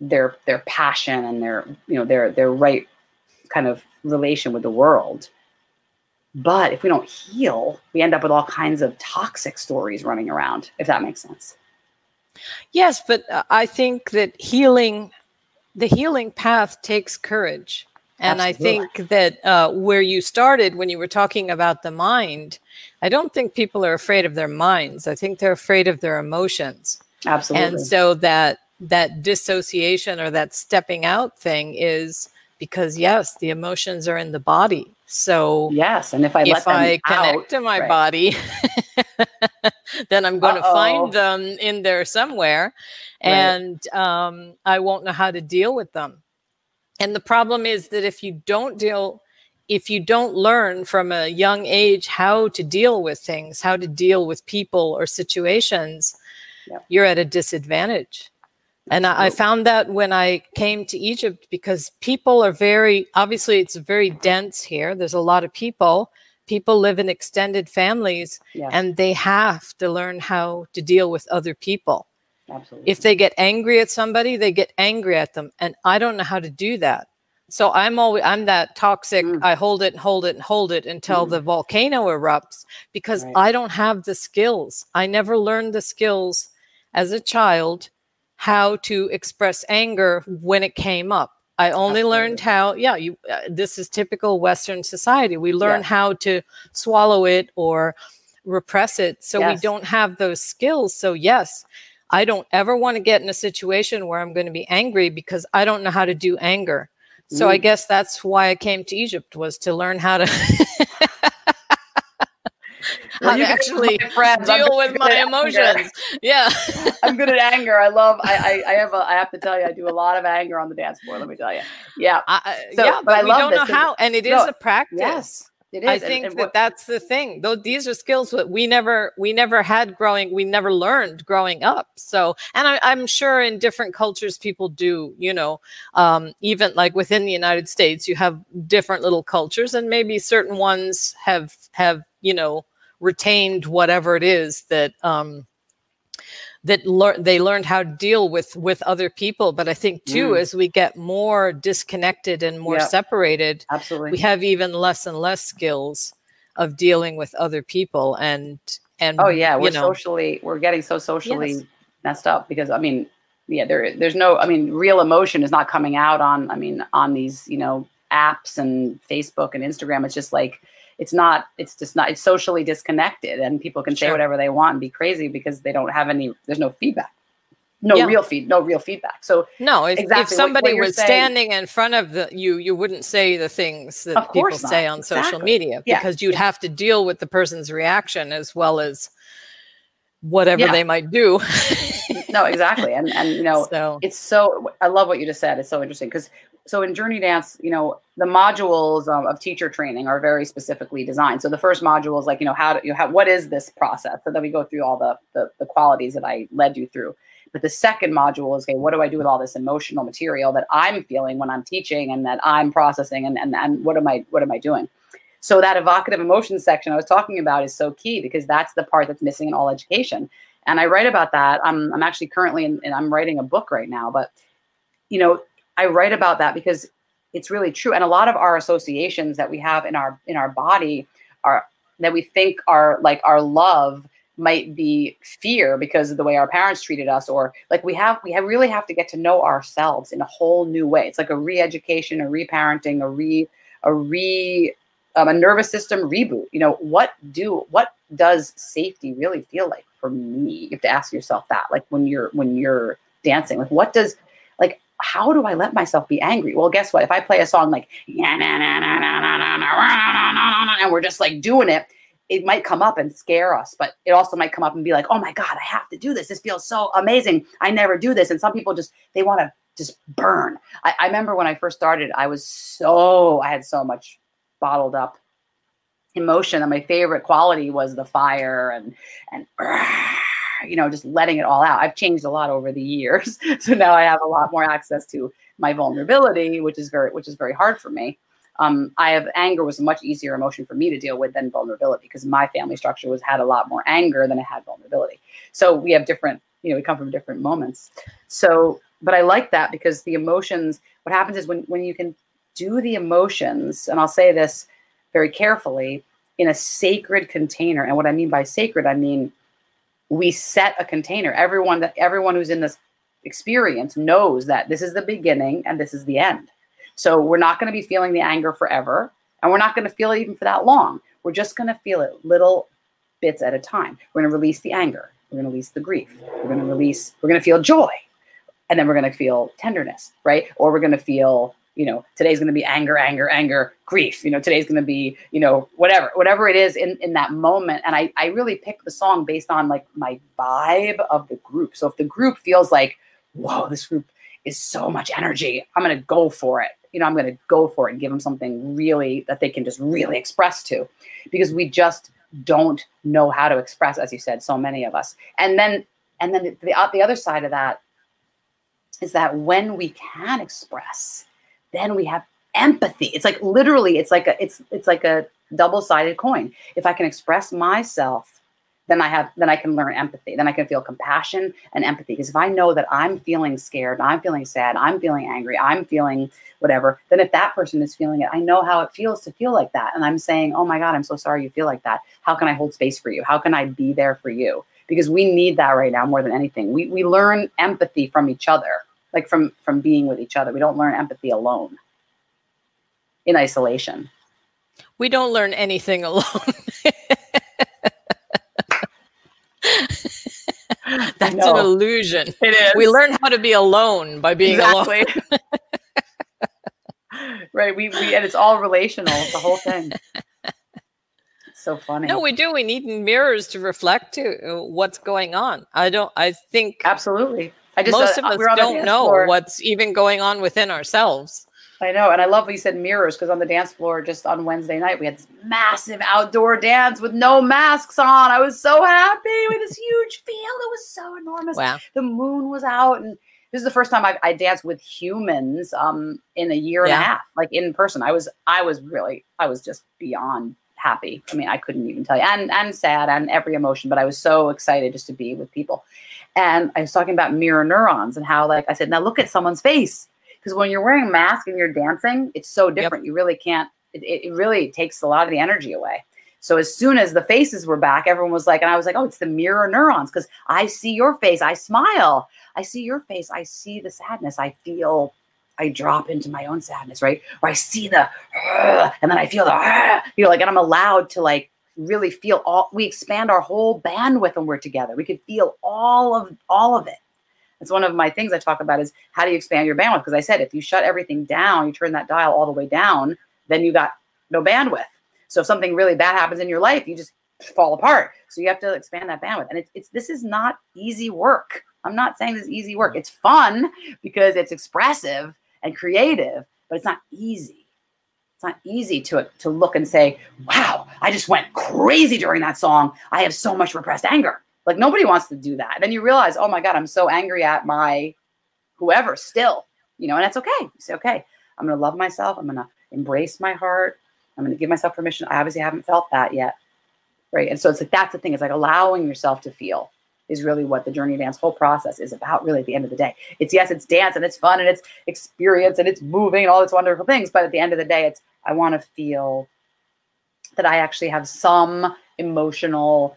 their their passion and their you know their their right kind of relation with the world. But if we don't heal, we end up with all kinds of toxic stories running around, if that makes sense. Yes, but uh, I think that healing, the healing path takes courage. And Absolutely. I think that uh, where you started when you were talking about the mind, I don't think people are afraid of their minds. I think they're afraid of their emotions. Absolutely. And so that that dissociation or that stepping out thing is because yes, the emotions are in the body. So yes, and if I if I connect out, to my right. body, *laughs* then I'm going to Uh-oh. find them in there somewhere, Right. and um, I won't know how to deal with them. And the problem is that if you don't deal, if you don't learn from a young age how to deal with things, how to deal with people or situations, Yep. you're at a disadvantage. And I, I found that when I came to Egypt, because people are very, obviously, it's very dense here. There's a lot of people. People live in extended families Yeah, and they have to learn how to deal with other people. absolutely. If they get angry at somebody, they get angry at them. And I don't know how to do that. So I'm always I'm that toxic. Mm. I hold it and hold it and hold it until Mm. the volcano erupts because Right. I don't have the skills. I never learned the skills as a child how to express anger when it came up. I only learned how, yeah, you uh, this is typical western society. We learn Yes. how to swallow it or repress it. So we don't have those skills. So yes, I don't ever want to get in a situation where I'm going to be angry because I don't know how to do anger. So I Mm. guess that's why I came to Egypt was to learn how to *laughs* *laughs* Well, how you to actually my friends. I'm deal with my emotions. Yeah. *laughs* I'm good at anger. I love. I, I. I have. A, I have to tell you, I do a lot of anger on the dance floor. Let me tell you. Yeah. I, I- So, yeah, but but, I we don't know how, and it is No, a practice. Yes. It is. I think and that what- that's the thing. Though these are skills that we never we never had growing. We never learned growing up. So, and I, I'm sure in different cultures people do. You know, um, even like within the United States, you have different little cultures, and maybe certain ones have have you know retained whatever it is that um, that lear- they learned how to deal with with other people. But I think too, Mm. as we get more disconnected and more Yeah. separated, Absolutely. we have even less and less skills of dealing with other people and and Oh yeah, we're know socially we're getting so socially Yes. messed up because I mean, yeah, there there's no I mean, real emotion is not coming out on I mean, on these, you know, apps and Facebook and Instagram. It's just like it's not it's just not it's socially disconnected and people can say whatever they want and be crazy because they don't have any there's no feedback. No Yeah. real feed no real feedback. So no if, Exactly, if somebody what you're was saying- standing in front of the you you wouldn't say the things that people not. say on social media Yeah. because you'd have to deal with the person's reaction as well as whatever Yeah. they might do no, exactly. And and you know, *laughs* so it's so i love what you just said it's so interesting because so in journey dance you know the modules um, of teacher training are very specifically designed. So the first module is like you know how do you how, what is this process? So then we go through all the, the the qualities that i led you through. But the second module is okay what do i do with all this emotional material that i'm feeling when i'm teaching and that i'm processing and and, and what am i what am i doing? So that evocative emotions section i was talking about is so key because that's the part that's missing in all education. And I write about that. I'm I'm actually currently in, and I'm writing a book right now, but you know, I write about that because it's really true. And a lot of our associations that we have in our in our body are that we think are like our love might be fear because of the way our parents treated us or like we have we have really have to get to know ourselves in a whole new way. It's like a re-education a reparenting a re a re um, a nervous system reboot. You know what do what does safety really feel like for me? You have to ask yourself that like when you're when you're dancing like what does how do I let myself be angry? Well, guess what? If I play a song like and we're just like doing it, it might come up and scare us, but it also might come up and be like, oh my God, I have to do this. This feels so amazing. I never do this. And some people just they want to just burn. I, I remember when I first started, I was so I had so much bottled up emotion and my favorite quality was the fire and and you know just letting it all out. I've changed a lot over the years. *laughs* So now i have a lot more access to my vulnerability which is very which is very hard for me. Um, i have anger was a much easier emotion for me to deal with than vulnerability because my family structure was had a lot more anger than it had vulnerability. So we have different you know we come from different moments. So but i like that because the emotions what happens is when when you can do the emotions and i'll say this very carefully in a sacred container. And what I mean by sacred, I mean we set a container. Everyone that everyone who's in this experience knows that this is the beginning and this is the end. So we're not going to be feeling the anger forever, and we're not going to feel it even for that long. We're just going to feel it little bits at a time. We're going to release the anger. We're going to release the grief. We're going to release. We're going to feel joy, and then we're going to feel tenderness, right? Or we're going to feel you know today's going to be anger anger anger grief you know today's going to be you know whatever whatever it is in in that moment. And i i really pick the song based on like my vibe of the group. So if the group feels like whoa this group is so much energy i'm going to go for it. You know i'm going to go for it and give them something really that they can just really express to. Because we just don't know how to express as you said so many of us. And then and then the, the, the other side of that is that when we can express then we have empathy. It's like literally it's like a it's it's like a double-sided coin. If i can express myself then i have then i can learn empathy. Then i can feel compassion and empathy. Because if i know that i'm feeling scared i'm feeling sad i'm feeling angry i'm feeling whatever then if that person is feeling it i know how it feels to feel like that. And i'm saying oh my god i'm so sorry you feel like that. How can i hold space for you? How can i be there for you? Because we need that right now more than anything. We, we learn empathy from each other like from from being with each other. We don't learn empathy alone in isolation. We don't learn anything alone. *laughs* That's an illusion. It is. We learn how to be alone by being exactly. alone. *laughs* right. We, we and it's all relational, the whole thing. It's so funny. No, we do. We need mirrors to reflect to uh, what's going on. I don't I think Absolutely. I just most uh, of us don't know floor. what's even going on within ourselves. I know, and I love what you said mirrors because on the dance floor just on Wednesday night we had this massive outdoor dance with no masks on. I was so happy with this huge field. It was so enormous. Wow. The moon was out, and this is the first time I, I danced with humans um, in a year yeah. and a half, like in person. I was I was really I was just beyond happy. I mean, I couldn't even tell you, and and sad, and every emotion, but I was so excited just to be with people. And I was talking about mirror neurons and how, like I said, now look at someone's face because when you're wearing a mask and you're dancing, it's so different. Yep. You really can't. It, it really takes a lot of the energy away. So as soon as the faces were back, everyone was like, and I was like, oh, it's the mirror neurons because I see your face, I smile, I see your face, I see the sadness, I feel I drop into my own sadness, right? Or I see the, uh, and then I feel the, uh, you know, like, and I'm allowed to like really feel all. We expand our whole bandwidth when we're together. We can feel all of all of it. It's one of my things I talk about is how do you expand your bandwidth? Because I said if you shut everything down, you turn that dial all the way down, then you got no bandwidth. So if something really bad happens in your life, you just fall apart. So you have to expand that bandwidth. And it's, it's this is not easy work. I'm not saying this is easy work. It's fun because it's expressive and creative, but it's not easy. It's not easy to to look and say, "Wow, I just went crazy during that song. I have so much repressed anger." Like nobody wants to do that. Then you realize, "Oh my god, I'm so angry at my whoever still." You know, and that's okay. You say, "Okay, I'm going to love myself. I'm going to embrace my heart. I'm going to give myself permission. I obviously haven't felt that yet." Right? And so it's like that's the thing. It's like allowing yourself to feel is really what the journey dance whole process is about really at the end of the day. It's yes it's dance and it's fun and it's experience and it's moving and all these wonderful things but at the end of the day it's i want to feel that i actually have some emotional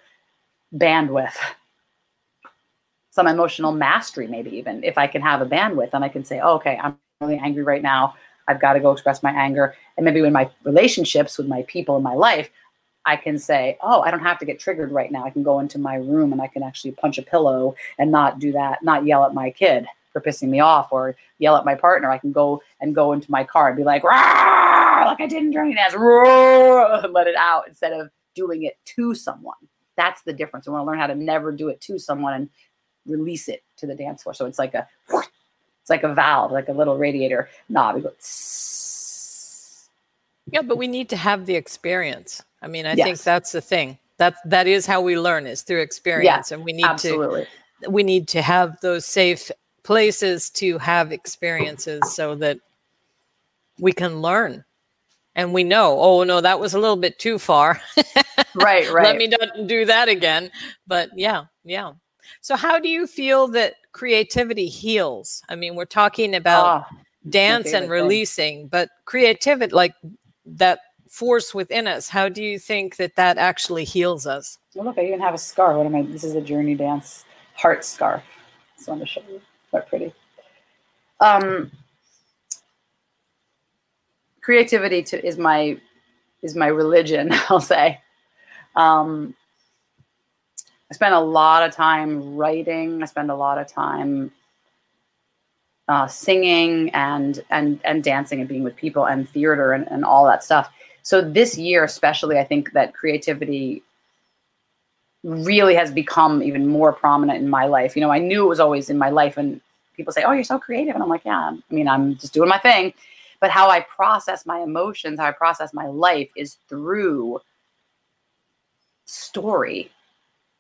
bandwidth some emotional mastery maybe even if i can have a bandwidth and i can say oh, okay i'm really angry right now. I've got to go express my anger. And maybe in my relationships with my people in my life I can say, oh, I don't have to get triggered right now. I can go into my room and I can actually punch a pillow and not do that, not yell at my kid for pissing me off or yell at my partner. I can go and go into my car and be like, Rah! like I didn't drink as let it out instead of doing it to someone. That's the difference. I want to learn how to never do it to someone and release it to the dance floor. So it's like a it's like a valve, like a little radiator knob. Yeah, but we need to have the experience. I mean, I yes. think that's the thing. That that is how we learn is through experience, and we need absolutely. to we need to have those safe places to have experiences so that we can learn and we know oh no that was a little bit too far right *laughs* right let me not do that again but yeah yeah so how do you feel that creativity heals i mean we're talking about oh, dance and releasing thing. but creativity like that force within us. How do you think that that actually heals us? Well, look, I even have a scar. What am I? This is a Journey Dance heart scarf. Just wanted to show you. Quite pretty. Um, creativity to, is my is my religion. *laughs* I'll say. Um, I spend a lot of time writing. I spend a lot of time uh, singing and and and dancing and being with people and theater and, and all that stuff. So this year, especially, I think that creativity really has become even more prominent in my life. You know, I knew it was always in my life, and people say, "Oh, you're so creative," and I'm like, "Yeah." I mean, I'm just doing my thing. But how I process my emotions, how I process my life, is through story.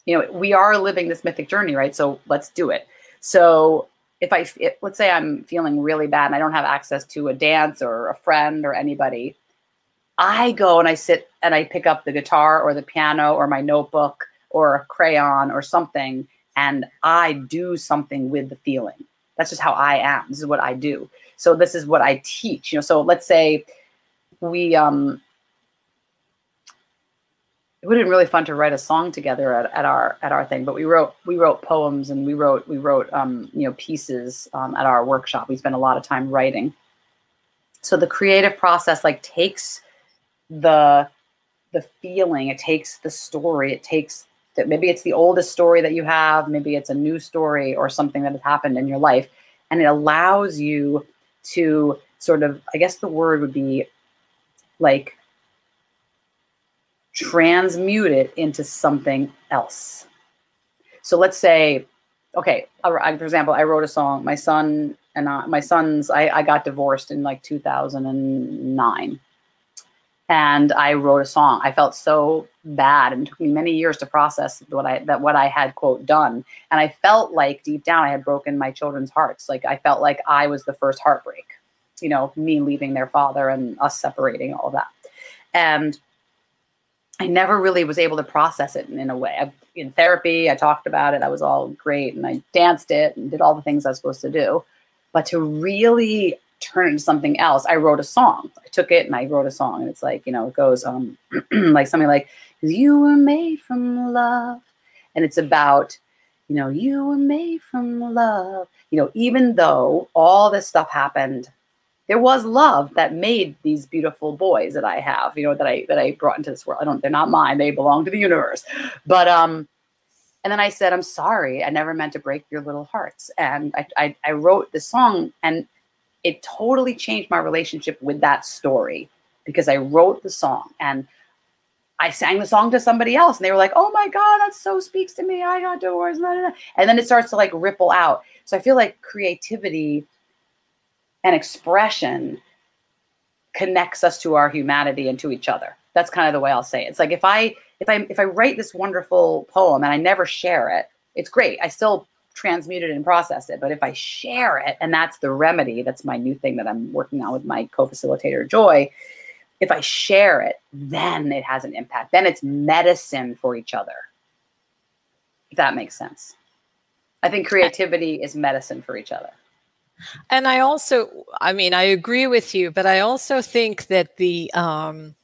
You know, we are living this mythic journey, right? So let's do it. So if I, if, let's say I'm feeling really bad and I don't have access to a dance or a friend or anybody, I go and I sit and I pick up the guitar or the piano or my notebook or a crayon or something and I do something with the feeling. That's just how I am. This is what I do. So this is what I teach. You know, so let's say we um it would have been really fun to write a song together at, at our at our thing but we wrote we wrote poems and we wrote we wrote um, you know pieces um, at our workshop we spent a lot of time writing so the creative process like takes the the feeling it takes the story it takes that maybe it's the oldest story that you have maybe it's a new story or something that has happened in your life and it allows you to sort of i guess the word would be like transmute it into something else. So let's say, okay, for example, I wrote a song. My son and I, my son's, I, I got divorced in like 2009. And I wrote a song. I felt so bad, and it took me many years to process what I that what I had quote done. And I felt like deep down I had broken my children's hearts. Like I felt like I was the first heartbreak, you know, me leaving their father and us separating, all that. And I never really was able to process it in, in a way. I, in therapy, I talked about it. I was all great and I danced it and did all the things I was supposed to do. But to really turn into something else, I wrote a song. I took it and I wrote a song. And it's like, you know, it goes um *clears throat* like something like, You were made from love. And it's about, you know, you were made from love. You know, even though all this stuff happened there was love that made these beautiful boys that I have, you know, that I that I brought into this world. I don't they're not mine, they belong to the universe. But um and then I said, I'm sorry, I never meant to break your little hearts. And I I, I wrote the song and it totally changed my relationship with that story because I wrote the song and I sang the song to somebody else and they were like, oh my God, that so speaks to me. I got divorced. And then it starts to like ripple out. So I feel like creativity and expression connects us to our humanity and to each other. That's kind of the way I'll say it. It's like if I if I if I write this wonderful poem and I never share it, it's great. I still transmute it and process it. But if I share it, and that's the remedy, that's my new thing that I'm working on with my co-facilitator Joy. If I share it, then it has an impact. Then it's medicine for each other. If that makes sense. I think creativity is medicine for each other. And I also, I mean, I agree with you, but I also think that the, um,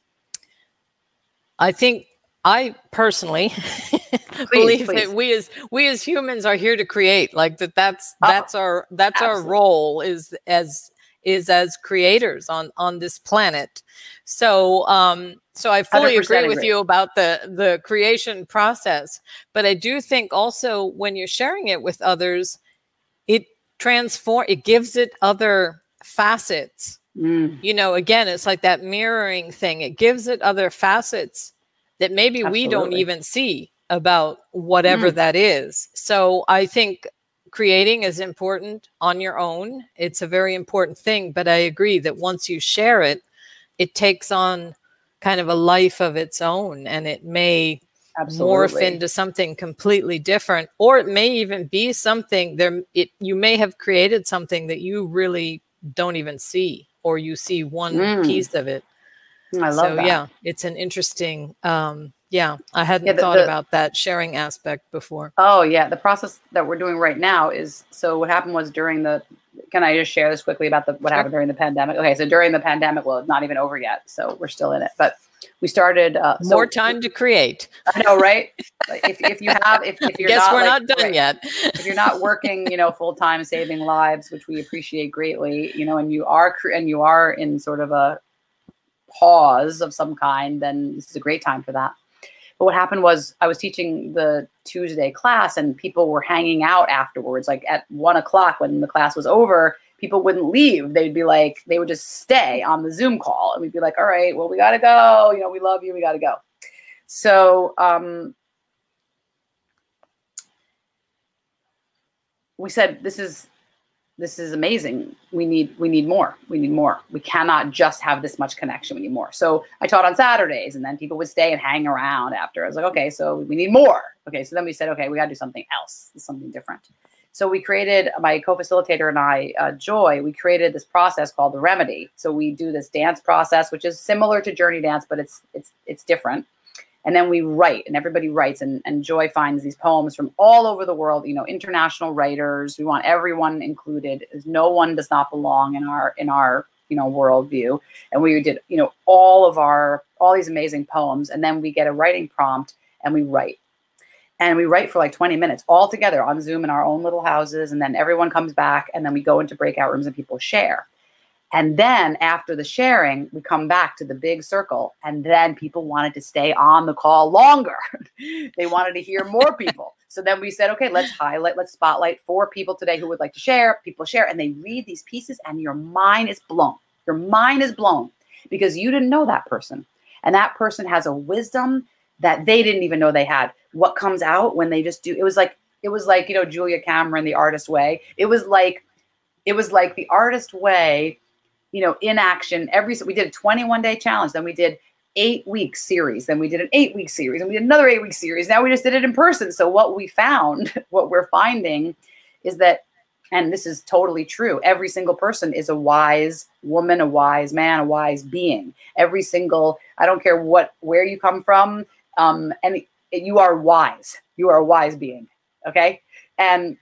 I think I personally *laughs* please, believe please. that we as we as humans are here to create, like that. That's oh, that's our that's absolutely. our role is as is as creators on on this planet. So um, so I fully agree, agree with you about the the creation process, but I do think also when you're sharing it with others, it transform it gives it other facets mm. you know again it's like that mirroring thing it gives it other facets that maybe Absolutely. we don't even see about whatever mm. that is so i think creating is important on your own it's a very important thing but i agree that once you share it it takes on kind of a life of its own and it may Absolutely. morph into something completely different or it may even be something there it you may have created something that you really don't even see or you see one mm. piece of it i love so that. yeah it's an interesting um yeah i hadn't yeah, the, thought the, about that sharing aspect before oh yeah the process that we're doing right now is so what happened was during the can i just share this quickly about the what sure. happened during the pandemic okay so during the pandemic well it's not even over yet so we're still in it but we started uh, more so, time to create. I know, right? if, if you have, if, if you're guess not, we're like, not done right, yet. if you're not working, you know, full time saving lives, which we appreciate greatly, you know, and you are and you are in sort of a pause of some kind, then this is a great time for that. But what happened was I was teaching the Tuesday class and people were hanging out afterwards. Like at one o'clock when the class was over, people wouldn't leave. They'd be like, they would just stay on the Zoom call. And we'd be like, all right, well, we got to go. You know, we love you. We got to go. So, um, we said, this is, this is amazing. We need, we need more. We need more. We cannot just have this much connection. We need more. So I taught on Saturdays and then people would stay and hang around after. I was like, okay, so we need more. Okay. So then we said, okay, we got to do something else, something different. So we created my co-facilitator and I, uh, Joy. We created this process called the Remedy. So we do this dance process, which is similar to Journey Dance, but it's it's it's different. And then we write, and everybody writes, and, and Joy finds these poems from all over the world. You know, international writers. We want everyone included. No one does not belong in our in our you know worldview. And we did you know all of our all these amazing poems, and then we get a writing prompt and we write and we write for like 20 minutes all together on Zoom in our own little houses. And then everyone comes back, and then we go into breakout rooms and people share. And then after the sharing, we come back to the big circle, and then people wanted to stay on the call longer. *laughs* they wanted to hear more people. so then we said, okay, let's highlight, let's spotlight four people today who would like to share. People share, and they read these pieces, and your mind is blown. Your mind is blown because you didn't know that person. And that person has a wisdom that they didn't even know they had what comes out when they just do it was like it was like you know julia cameron the artist way it was like it was like the artist way you know in action every we did a 21 day challenge then we did eight week series then we did an eight week series and we did another eight week series now we just did it in person so what we found *laughs* what we're finding is that and this is totally true every single person is a wise woman a wise man a wise being every single i don't care what where you come from um and you are wise. You are a wise being. Okay. And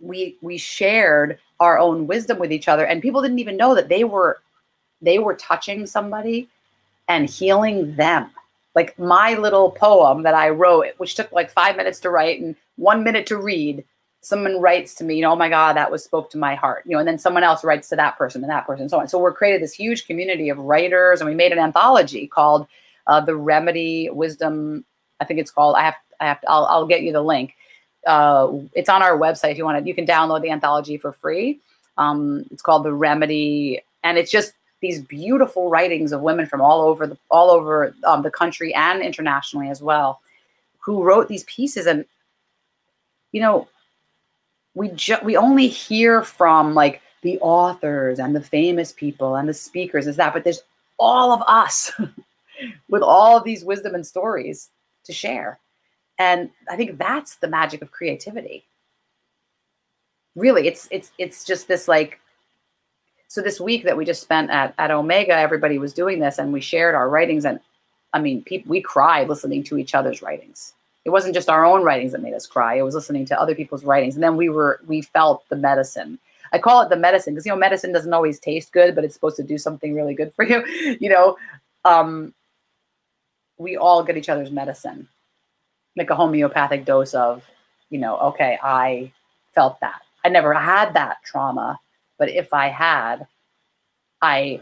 we we shared our own wisdom with each other and people didn't even know that they were they were touching somebody and healing them like my little poem that i wrote which took like five minutes to write and one minute to read someone writes to me you know oh my god that was spoke to my heart you know and then someone else writes to that person and that person and so on so we're created this huge community of writers and we made an anthology called uh, the remedy wisdom I think it's called. I have I have to, I'll I'll get you the link. Uh, it's on our website if you want to. You can download the anthology for free. Um, it's called The Remedy, and it's just these beautiful writings of women from all over the all over um, the country and internationally as well, who wrote these pieces. And you know, we ju- we only hear from like the authors and the famous people and the speakers is that, but there's all of us *laughs* with all of these wisdom and stories to share. And I think that's the magic of creativity. Really, it's it's it's just this like so this week that we just spent at, at Omega, everybody was doing this and we shared our writings. And I mean, people, we cried listening to each other's writings. It wasn't just our own writings that made us cry. It was listening to other people's writings. And then we were, we felt the medicine. I call it the medicine because, you know, medicine doesn't always taste good, but it's supposed to do something really good for you. *laughs* You know, um, we all get each other's medicine like a homeopathic dose of, you know, okay, I felt that. I never had that trauma, but if I had, I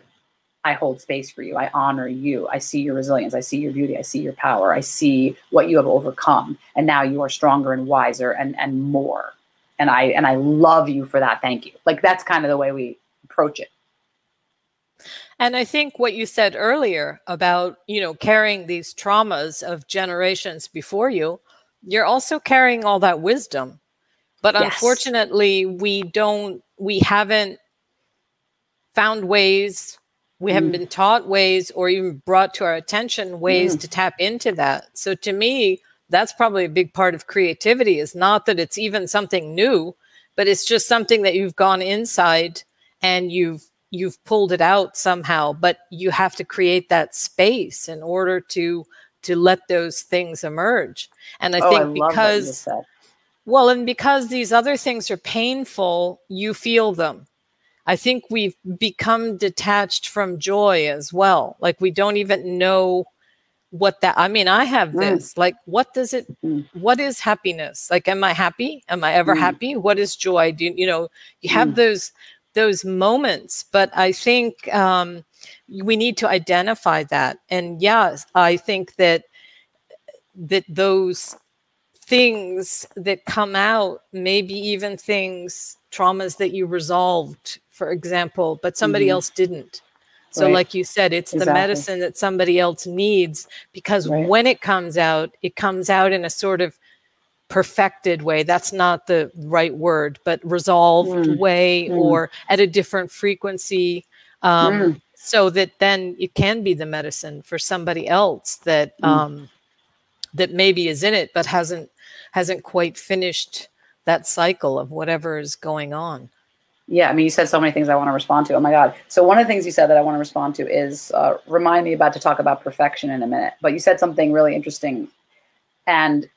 I hold space for you. I honor you. I see your resilience. I see your beauty. I see your power. I see what you have overcome. And now you are stronger and wiser and and more. And I and I love you for that. Thank you. Like that's kind of the way we approach it. And I think what you said earlier about, you know, carrying these traumas of generations before you, you're also carrying all that wisdom. But yes. unfortunately, we don't, we haven't found ways, we mm. haven't been taught ways or even brought to our attention ways mm. to tap into that. So to me, that's probably a big part of creativity is not that it's even something new, but it's just something that you've gone inside and you've you've pulled it out somehow but you have to create that space in order to to let those things emerge and i oh, think I because well and because these other things are painful you feel them i think we've become detached from joy as well like we don't even know what that i mean i have mm. this mm. like what does it mm. what is happiness like am i happy am i ever mm. happy what is joy do you, you know you have mm. those those moments. But I think um, we need to identify that. And yes, I think that that those things that come out, maybe even things, traumas that you resolved for example, but somebody Mhm. else didn't. So, Right. like you said, it's the medicine that somebody else needs because Right. when it comes out, it comes out in a sort of perfected way. That's not the right word, but resolved Mm. way Mm. or at a different frequency. Um, Mm. So that then it can be the medicine for somebody else that Mm. um, that maybe is in it but hasn't hasn't quite finished that cycle of whatever is going on. Yeah, I mean, you said so many things I want to respond to. Oh my God. So, one of the things you said that I want to respond to is uh, remind me about to talk about perfection in a minute. But you said something really interesting. And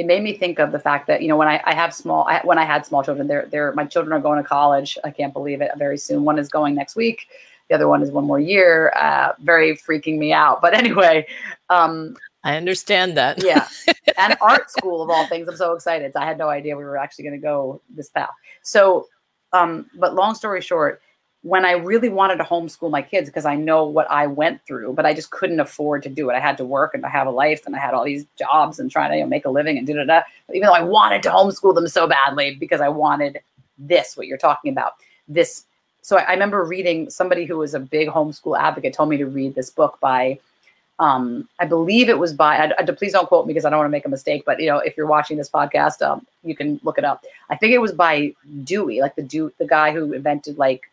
it made me think of the fact that, you know, when I, I have small, I, when I had small children, they're, they're, my children are going to college. I can't believe it very soon. One is going next week. The other one is one more year. Uh, very freaking me out. But anyway, um, I understand that. yeah *laughs* and art school of all things i'm so excited i had no idea we were actually going to go this path so um but long story short when i really wanted to homeschool my kids because i know what i went through but i just couldn't afford to do it i had to work and i have a life and i had all these jobs and trying to you know, make a living and da da da even though i wanted to homeschool them so badly because i wanted this what you're talking about this so I, I remember reading somebody who was a big homeschool advocate told me to read this book by um, I believe it was by. I, I- please don't quote me because I don't want to make a mistake. But you know, if you're watching this podcast, um, you can look it up. I think it was by Dewey, like the Dew, the guy who invented like,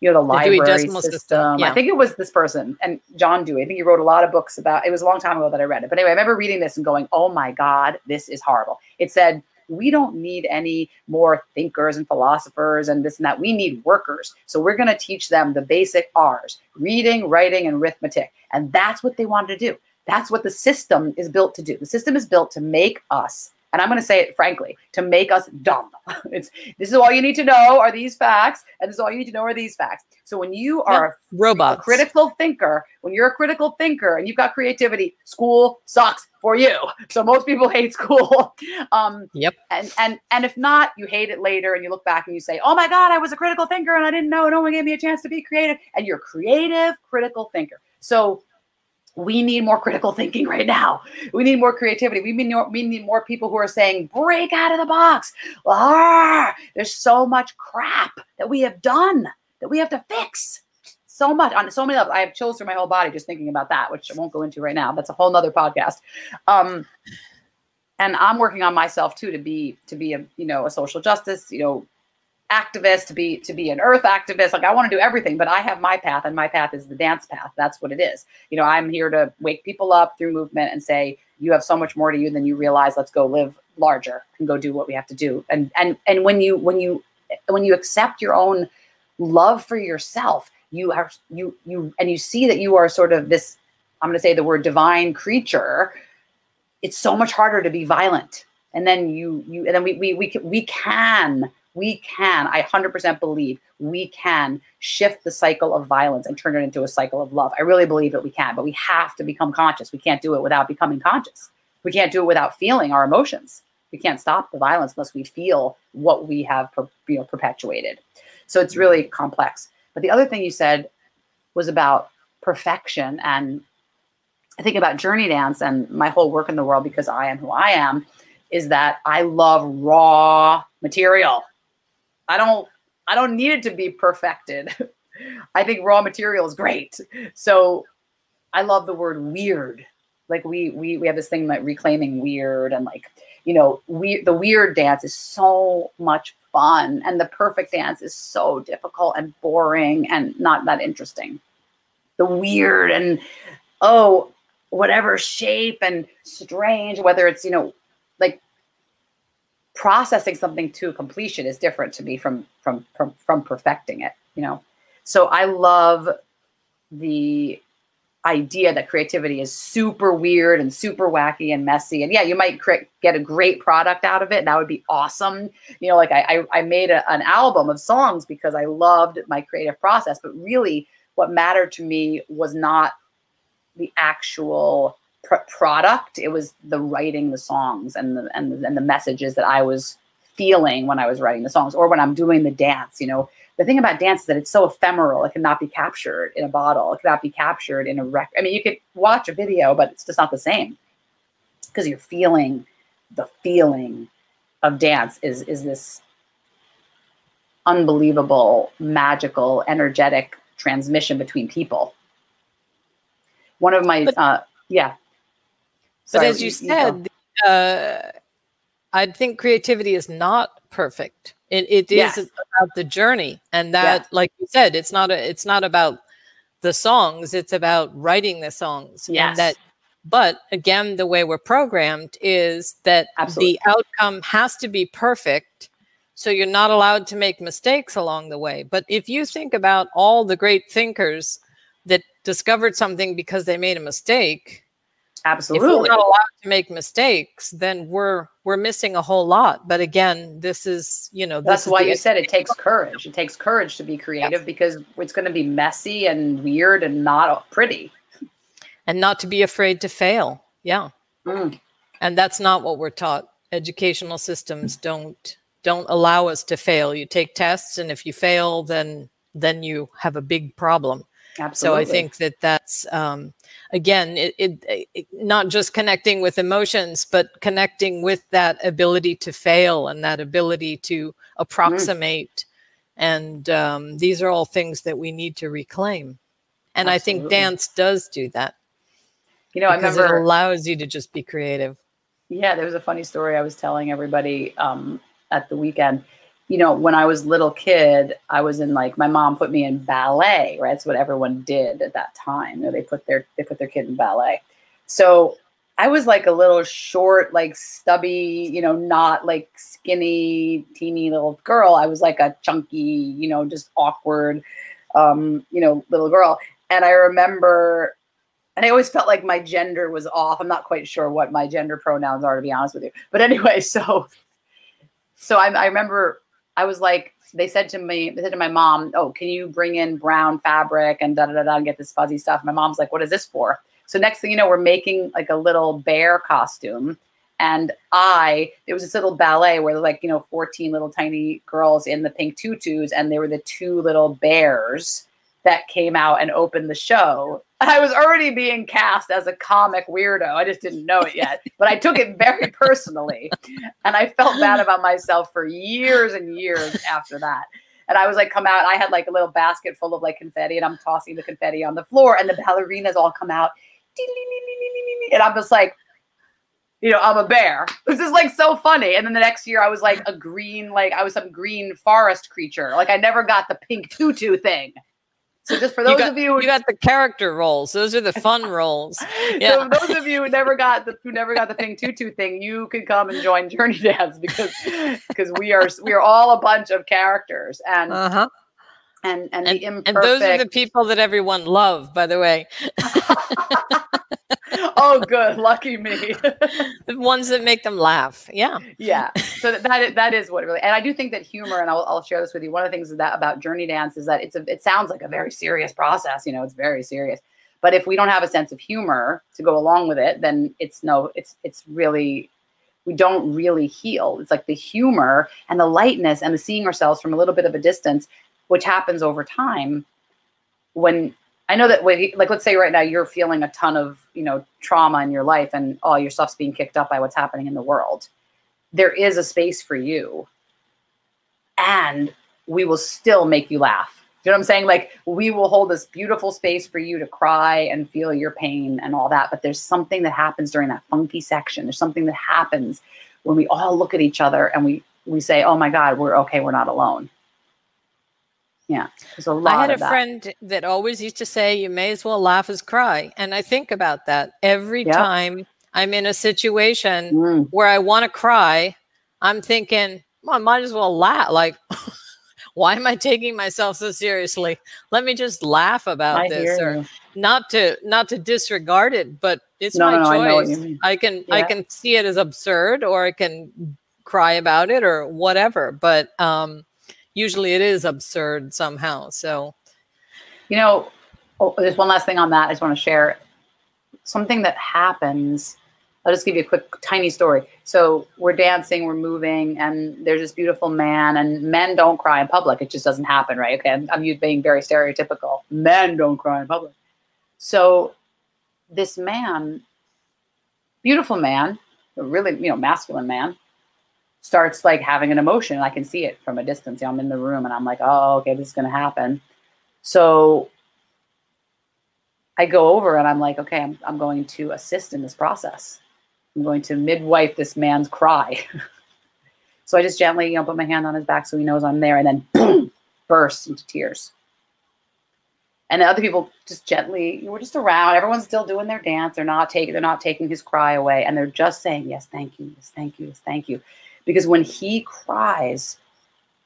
you know, the, The library Decimal system. System, yeah. I think it was this person and John Dewey. I think he wrote a lot of books about. It was a long time ago that I read it. But anyway, I remember reading this and going, "Oh my God, this is horrible." It said. We don't need any more thinkers and philosophers and this and that. We need workers. So we're going to teach them the basic R's reading, writing, and arithmetic. And that's what they wanted to do. That's what the system is built to do. The system is built to make us, and I'm going to say it frankly, to make us dumb. *laughs* It's this is all you need to know are these facts, and this is all you need to know are these facts. So when you are a Robots. critical thinker, when you're a critical thinker and you've got creativity, school sucks for you. *laughs* So most people hate school. *laughs* Um, Yep. and and and if not, you hate it later, and you look back and you say, "Oh my God, I was a critical thinker and I didn't know. No one gave me a chance to be creative." And you're creative, critical thinker. So we need more critical thinking right now. We need more creativity. We need more, we need more people who are saying, break out of the box. Ah, there's so much crap that we have done that we have to fix. So much on so many levels. I have chills through my whole body just thinking about that, which I won't go into right now. That's a whole nother podcast. Um, and I'm working on myself too to be to be a you know a social justice you know activist to be to be an earth activist like i want to do everything but i have my path and my path is the dance path. That's what it is. You know i'm here to wake people up through movement and say you have so much more to you than you realize. Let's go live larger and go do what we have to do. And and and when you when you when you accept your own love for yourself you are you you and you see that you are sort of this i'm going to say the word divine creature it's so much harder to be violent. And then you you and then we we we can, we can we can i 100% believe we can shift the cycle of violence and turn it into a cycle of love. I really believe that we can but we have to become conscious. We can't do it without becoming conscious. We can't do it without feeling our emotions. We can't stop the violence unless we feel what we have you know perpetuated. So it's really complex. But the other thing you said was about perfection and I think about Journey Dance and my whole work in the world because I am who I am is that I love raw material. I don't I don't need it to be perfected. *laughs* I think raw material is great. So I love the word weird. Like we we we have this thing like reclaiming weird and like you know we the weird dance is so much fun and the perfect dance is so difficult and boring and not that interesting. The weird and oh whatever shape and strange whether it's you know processing something to completion is different to me from from from, from perfecting it you know? So i love the idea that creativity is super weird and super wacky and messy. And yeah you might cre- get a great product out of it. And that would be awesome. You know like i i, I made a, an album of songs because i loved my creative process. But really what mattered to me was not the actual pr- product it was the writing the songs and the, and the and the messages that i was feeling when i was writing the songs or when i'm doing the dance you know the thing about dance is that it's so ephemeral it cannot be captured in a bottle it cannot be captured in a record i mean you could watch a video but it's just not the same because you're feeling the feeling of dance is is this unbelievable, magical, energetic transmission between people. One of my, But- uh, yeah. But as you said, uh, I think creativity is not perfect. It, it is Yes. about the journey, and that, like you said, it's not a, it's not about the songs. It's about writing the songs. Yes. And that, but again, the way we're programmed is that Absolutely. the outcome has to be perfect. So you're not allowed to make mistakes along the way. But if you think about all the great thinkers that discovered something because they made a mistake, if we're not allowed to make mistakes, then we're we're missing a whole lot. But again, this is you know That's why you said it takes courage. It takes courage to be creative because it's going to be messy and weird and not pretty. and not to be afraid to fail. Yeah, Mm, and that's not what we're taught. Educational systems don't don't allow us to fail. You take tests, and if you fail, then then you have a big problem. Absolutely. So I think that that's um, again, it, it, it not just connecting with emotions, but connecting with that ability to fail and that ability to approximate. And um, these are all things that we need to reclaim. And I think dance does do that you know, I because remember. it allows you to just be creative. Yeah, there was a funny story I was telling everybody um, at the weekend. You know, when I was little kid, I was in like my mom put me in ballet. Right, that's what everyone did at that time. You know, they put their they put their kid in ballet. So I was like a little short, like stubby, you know, not like skinny, teeny little girl. I was like a chunky, you know, just awkward, um, you know, little girl. And I remember and I always felt like my gender was off. I'm not quite sure what my gender pronouns are, to be honest with you. But anyway, *laughs* so so I, I remember I was like, they said to me, they said to my mom, "Oh, can you bring in brown fabric and da da da da and get this fuzzy stuff?" My mom's like, "What is this for?" So next thing you know, we're making like a little bear costume. And I, there was this little ballet where like, you know, 14 little tiny girls in the pink tutus, and they were the two little bears that came out and opened the show. I was already being cast as a comic weirdo. I just didn't know it yet, but I took it very *laughs* personally. And I felt bad about myself for years and years after that. And I was like, come out. I had like a little basket full of like confetti, and I'm tossing the confetti on the floor, and the ballerinas all come out. And I'm just like, you know, I'm a bear. This is like so funny. And then the next year I was like a green, like I was some green forest creature. Like I never got the pink tutu thing. So just for those got, of you, you got the character roles; those are the fun *laughs* roles. yeah. so those of you who never got the who never got the pink tutu thing, you could come and join Journey *laughs* Dance because because we are we are all a bunch of characters and Uh huh. and and, And, the imperfect. and those are the people that everyone love, by the way. *laughs* oh, good, lucky me. *laughs* the ones that make them laugh. Yeah. yeah so that, that is, that is what it really and i do think that humor and I'll, I'll share this with you one of the things that about journey dance is that it's a it sounds like a very serious process you know it's very serious but if we don't have a sense of humor to go along with it then it's no it's it's really we don't really heal it's like the humor and the lightness and the seeing ourselves from a little bit of a distance which happens over time when I know that when, like, let's say right now you're feeling a ton of, you know, trauma in your life and all your stuff's being kicked up by what's happening in the world. There is a space for you and we will still make you laugh. You know what I'm saying? Like, we will hold this beautiful space for you to cry and feel your pain and all that. But there's something that happens during that funky section. There's something that happens when we all look at each other and we, we say, oh my God, we're okay. We're not alone. Yeah. There's a lot I had a that. friend that always used to say, "You may as well laugh as cry," and I think about that every Yep. time I'm in a situation Mm. where I want to cry. I'm thinking, well, I might as well laugh. Like, *laughs* why am I taking myself so seriously? Let me just laugh about I this, or you. not to not to disregard it, but it's No, my no, I choice. mean. I can I can see it as absurd, or I can cry about it, or whatever. But um, usually, it is absurd somehow. So. You know, oh, there's one last thing on that I just want to share. Something that happens. I'll just give you a quick, tiny story. So we're dancing, we're moving, and there's this beautiful man. And men don't cry in public; it just doesn't happen, right? Okay, I'm, I'm being very stereotypical. Men don't cry in public. So this man, beautiful man, a really you know masculine man, starts like having an emotion. I can see it from a distance. You know, I'm in the room and I'm like, oh, okay, this is going to happen. So I go over and I'm like, okay, I'm, I'm going to assist in this process. I'm going to midwife this man's cry. *laughs* so I just gently, you know, put my hand on his back so he knows I'm there and then *clears throat* boom, bursts into tears. And the other people just gently, we're just around. Everyone's still doing their dance. They're not taking, they're not taking his cry away. And they're just saying, yes, thank you, yes, thank you, yes, thank you. Because when he cries,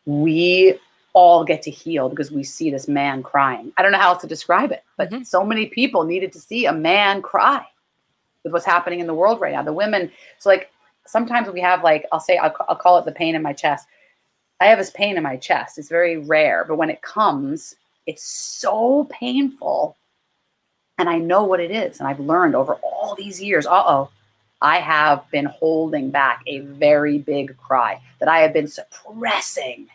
we all get to heal because we see this man crying. I don't know how else to describe it, but mm-hmm. so many people needed to see a man cry with what's happening in the world right now. The women, so like sometimes we have like, I'll say, I'll, I'll call it the pain in my chest. I have this pain in my chest. It's very rare, but when it comes, it's so painful. And I know what it is. And I've learned over all these years, uh oh, I have been holding back a very big cry that I have been suppressing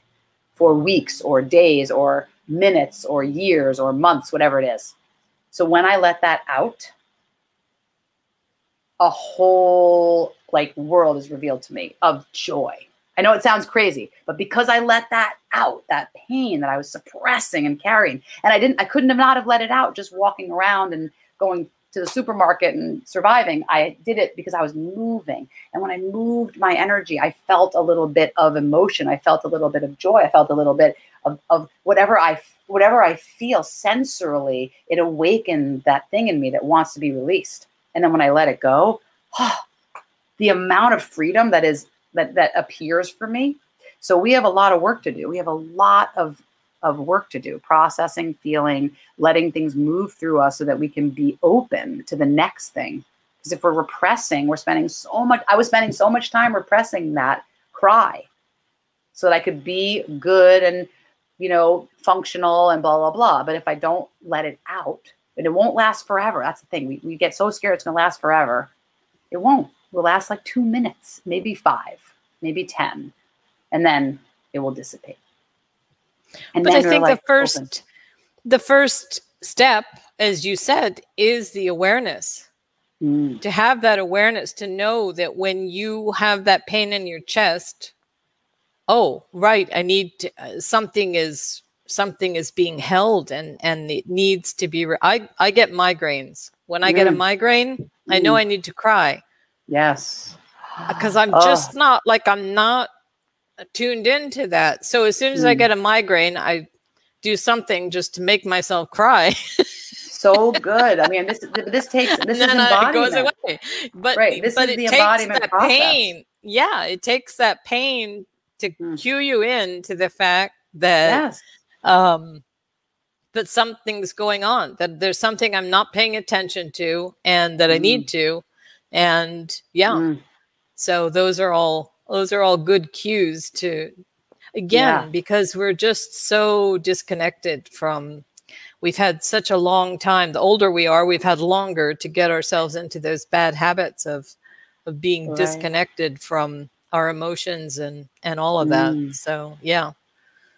for weeks or days or minutes or years or months, whatever it is. So when I let that out, a whole like world is revealed to me of joy. I know it sounds crazy, but because I let that out, that pain that I was suppressing and carrying, and I didn't, I couldn't have not have let it out just walking around and going to the supermarket and surviving. I did it because I was moving. And when I moved my energy, I felt a little bit of emotion. I felt a little bit of joy. I felt a little bit of, of whatever I whatever I feel sensorily, it awakened that thing in me that wants to be released. And then when I let it go, oh, *sighs* the amount of freedom that is that that appears for me. So we have a lot of work to do. We have a lot of of work to do processing feeling letting things move through us so that we can be open to the next thing. Because if we're repressing we're spending so much i was spending so much time repressing that cry so that i could be good and you know functional and blah blah blah. But if i don't let it out and it won't last forever that's the thing. We, we get so scared it's going to last forever. It won't. It will last like two minutes maybe five maybe ten and then it will dissipate and but I think the first the first step, as you said, is the awareness. Mm. To have that awareness, to know that when you have that pain in your chest, oh, right, I need to, uh, something is something is being held and and it needs to be re- I I get migraines. When I mm. get a mm. migraine, mm. I know mm. I need to cry. Yes. Because I'm oh. just not like I'm not tuned into that. So as soon as mm. I hmm. get a migraine, I do something just to make myself cry. *laughs* so good. I mean, this this takes this is embodiment. It goes away. But right, this but is the embodiment that process. pain. Yeah, it takes that pain to mm. cue you in to the fact that yes. um that something's going on, that there's something I'm not paying attention to and that mm. I need hmm. to. And yeah. Mm. So those are all those are all good cues to again yeah. because we're just so disconnected from we've had such a long time the older we are we've had longer to get ourselves into those bad habits of of being right. disconnected from our emotions and and all of that mm. so yeah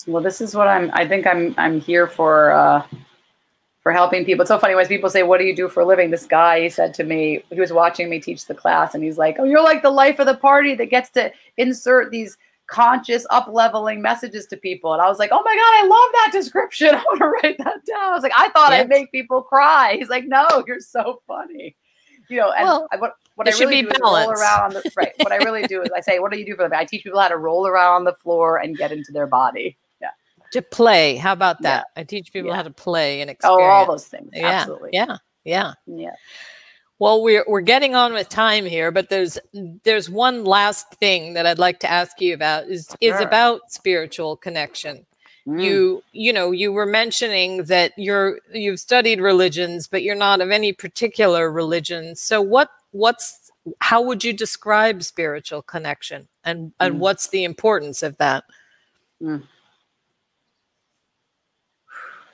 well this is what i'm i think i'm i'm here for uh for helping people. It's so funny when people say, What do you do for a living? This guy, he said to me, he was watching me teach the class, and he's like, Oh, you're like the life of the party that gets to insert these conscious up leveling messages to people. And I was like, Oh my God, I love that description. *laughs* I want to write that down. I was like, I thought. I'd make people cry. He's like, No, you're so funny. You know, and well, I, what, what I really do is roll around on the right. What I really do is I say, What do you do for them? I teach people how to roll around on the floor and get into their body to play. How about that? Yeah. I teach people yeah. how to play and experience. Oh, all those things. Yeah. Absolutely. Yeah. Yeah. Yeah. Well, we're we're getting on with time here, but there's there's one last thing that I'd like to ask you about is sure. is about spiritual connection. Mm. You you know you were mentioning that you're you've studied religions, but you're not of any particular religion. So what what's how would you describe spiritual connection, and and mm. what's the importance of that? Mm.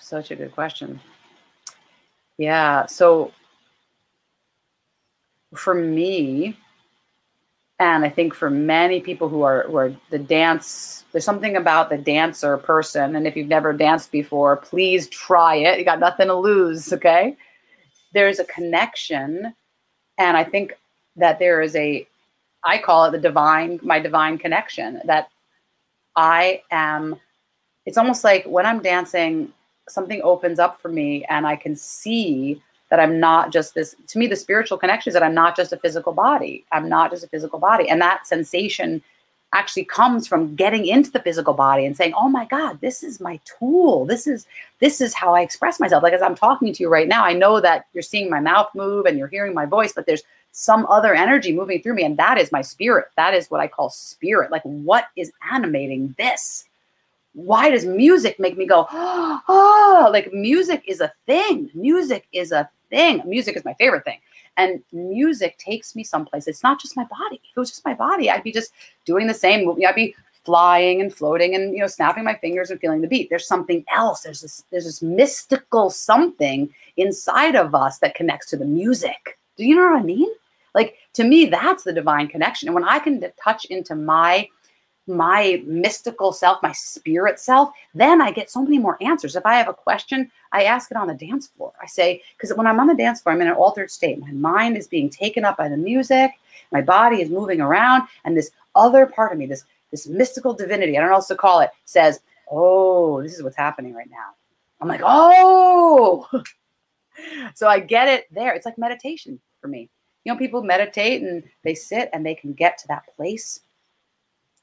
Such a good question. Yeah. So for me, and I think for many people who are who are the dance, there's something about the dancer person. And if you've never danced before, please try it. You got nothing to lose. Okay. There's a connection. And I think that there is a I call it the divine, my divine connection that I am. It's almost like when I'm dancing, something opens up for me and I can see that I'm not just this. To me, the spiritual connection is that I'm not just a physical body. I'm not just a physical body. And that sensation actually comes from getting into the physical body and saying oh my god this is my tool this is this is how i express myself like as i'm talking to you right now i know that you're seeing my mouth move and you're hearing my voice but there's some other energy moving through me and that is my spirit that is what i call spirit like what is animating this why does music make me go *gasps* oh like music is a thing music is a thing music is my favorite thing and music takes me someplace. It's not just my body. If it was just my body, I'd be just doing the same. I'd be flying and floating and you know snapping my fingers and feeling the beat. There's something else. There's this there's this mystical something inside of us that connects to the music. Do you know what I mean? Like to me, that's the divine connection. And when I can touch into my my mystical self, my spirit self, then I get so many more answers. If I have a question, I ask it on the dance floor. I say, because when I'm on the dance floor, I'm in an altered state. My mind is being taken up by the music, my body is moving around, and this other part of me, this this mystical divinity, I don't know what to call it, says, Oh, this is what's happening right now. I'm like, oh. *laughs* so I get it there. It's like meditation for me. You know, people meditate and they sit and they can get to that place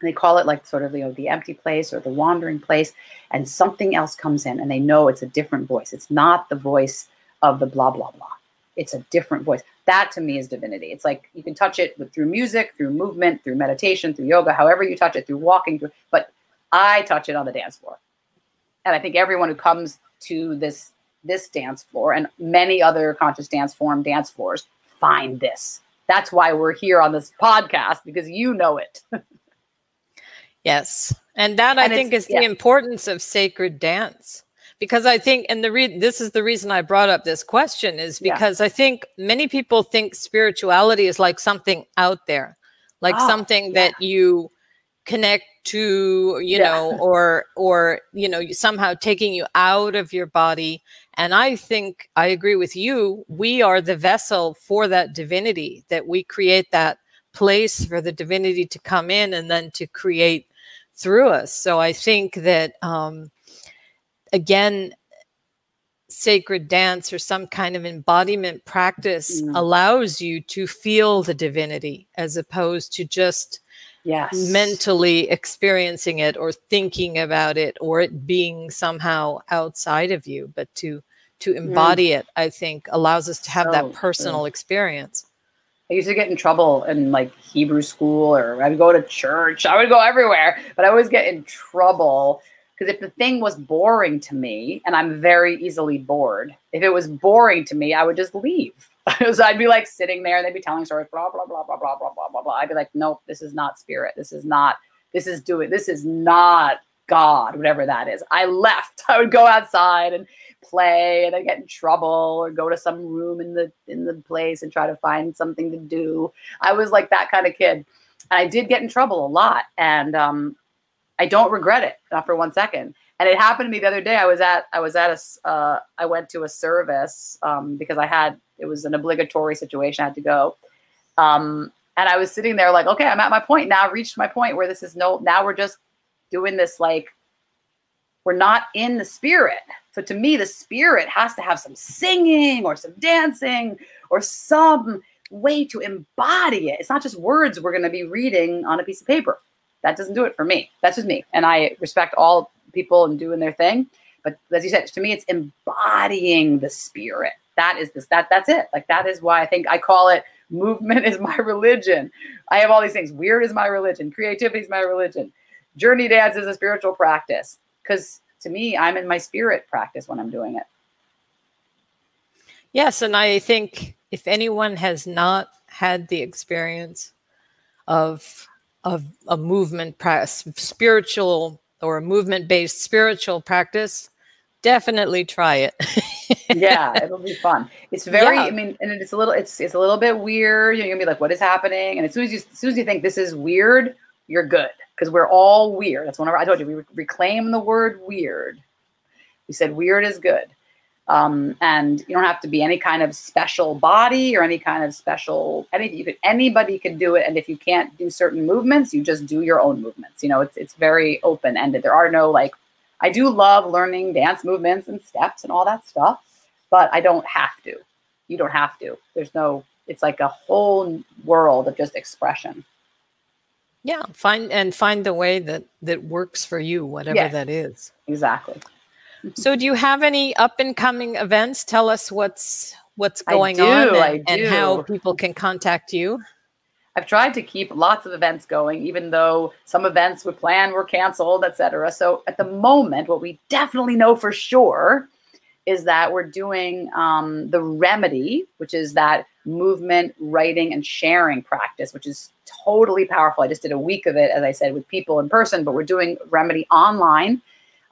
they call it like sort of you know the empty place or the wandering place and something else comes in and they know it's a different voice. It's not the voice of the blah blah blah. It's a different voice. That to me is divinity. It's like you can touch it with, through music through movement through meditation through yoga however you touch it through walking through but i touch it on the dance floor. And i think everyone who comes to this this dance floor and many other conscious dance form dance floors find this. That's why we're here on this podcast because you know it *laughs* Yes. And that and I think is yeah. the importance of sacred dance. Because I think, and the re- this is the reason I brought up this question is because yeah. I think many people think spirituality is like something out there, like oh, something yeah. that you connect to, you know, or or you know, somehow taking you out of your body. And I think I agree with you. We are the vessel for that divinity. That we create that place for the divinity to come in and then to create through us. So I think that, um, again, sacred dance or some kind of embodiment practice mm. allows you to feel the divinity as opposed to just yes. mentally experiencing it or thinking about it or it being somehow outside of you but to to mm. embody mm. it i think allows us to have so that personal experience I used to get in trouble in like Hebrew school or I would go to church. I would go everywhere, but I always get in trouble because if the thing was boring to me, and I'm very easily bored, if it was boring to me, I would just leave. *laughs* so I'd be like sitting there and they'd be telling stories, blah, blah, blah, blah, blah, blah, blah, blah, blah. I'd be like, nope, this is not spirit. This is not, this is doing, this is not God, whatever that is. I left. *laughs* I would go outside and play and I get in trouble or go to some room in the in the place and try to find something to do. I was like that kind of kid. And I did get in trouble a lot. And um, I don't regret it, not for one second. And it happened to me the other day. I was at I was at a uh, I went to a service um, because I had it was an obligatory situation. I had to go. Um, and I was sitting there like, okay, I'm at my point now. I've reached my point where this is no. Now we're just doing this like we're not in the spirit. So to me, the spirit has to have some singing or some dancing or some way to embody it. It's not just words we're going to be reading on a piece of paper. That doesn't do it for me. That's just me. And I respect all people and doing their thing. But as you said, to me, it's embodying the spirit. That is this, that, that's it. Like that is why I think I call it movement is my religion. I have all these things. Weird is my religion. Creativity is my religion. JourneyDance is a spiritual practice because to me, I'm in my spirit practice when I'm doing it. Yes. And I think if anyone has not had the experience of of a movement practice, spiritual or a movement based spiritual practice, definitely try it. *laughs* yeah, it'll be fun. It's very, yeah. I mean, and it's a little, it's it's a little bit weird. You're gonna be like, what is happening? And as soon as you, as soon as you think this is weird, you're good because we're all weird. That's whenever I told you we reclaim the word weird. We said weird is good. Um, and you don't have to be any kind of special body or any kind of special anything. You could anybody can do it, and if you can't do certain movements, you just do your own movements. You know, it's it's very open ended. There are no like. I do love learning dance movements and steps and all that stuff, but I don't have to. You don't have to. There's no. It's like a whole world of just expression. Yeah, find and find the way that that works for you, whatever Yeah. that is. Exactly. So, do you have any up and coming events? Tell us what's what's going do, on and, and how people can contact you. I've tried to keep lots of events going, even though some events we planned were canceled, etc. So at the moment, what we definitely know for sure is that we're doing um, the remedy, which is that movement, writing, and sharing practice, which is totally powerful. I just did a week of it, as I said, with people in person, but we're doing remedy online,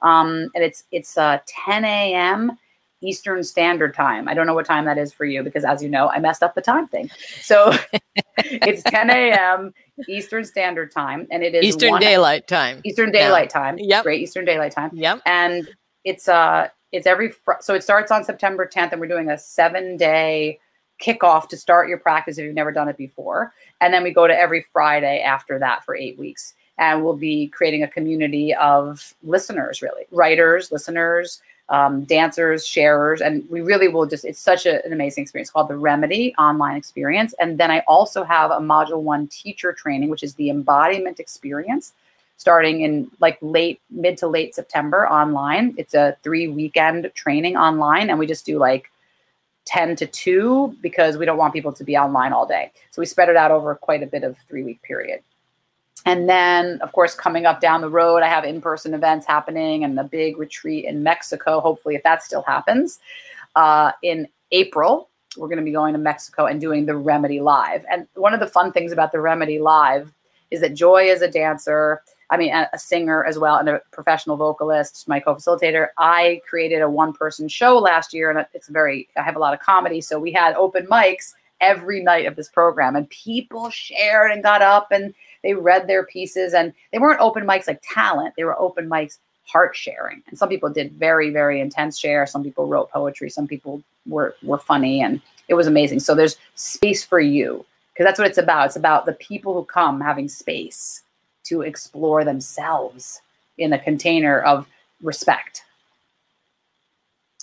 um, and it's it's uh, 10 a.m. Eastern Standard Time. I don't know what time that is for you because, as you know, I messed up the time thing. So *laughs* it's 10 a.m. Eastern Standard Time, and it is Eastern one- Daylight Time. Eastern Yeah. Daylight Time. Yep. Great Eastern Daylight Time, Yep. and it's uh it's every fr- so it starts on September 10th, and we're doing a seven day kickoff to start your practice if you've never done it before, and then we go to every Friday after that for eight weeks, and we'll be creating a community of listeners, really. Writers, listeners, um, dancers, sharers, and we really will just, it's such a, an amazing experience called the Remedy online experience. And then I also have a module one teacher training, which is the embodiment experience starting in like late, mid to late September online. It's a three weekend training online, and we just do like 10 to 2 because we don't want people to be online all day. So we spread it out over quite a bit of three week period. And then, of course, coming up down the road, I have in person events happening and the big retreat in Mexico, hopefully, if that still happens. Uh, in April, we're going to be going to Mexico and doing the Remedy Live. And one of the fun things about the Remedy Live is that Joy is a dancer, I mean, a, a singer as well, and a professional vocalist, my co facilitator. I created a one person show last year, and it's very, I have a lot of comedy. So we had open mics every night of this program, and people shared and got up and they read their pieces and they weren't open mics like talent. They were open mics heart sharing. And some people did very very intense share. Some people wrote poetry. Some people were were funny and it was amazing. So there's space for you because that's what it's about. It's about the people who come having space to explore themselves in a container of respect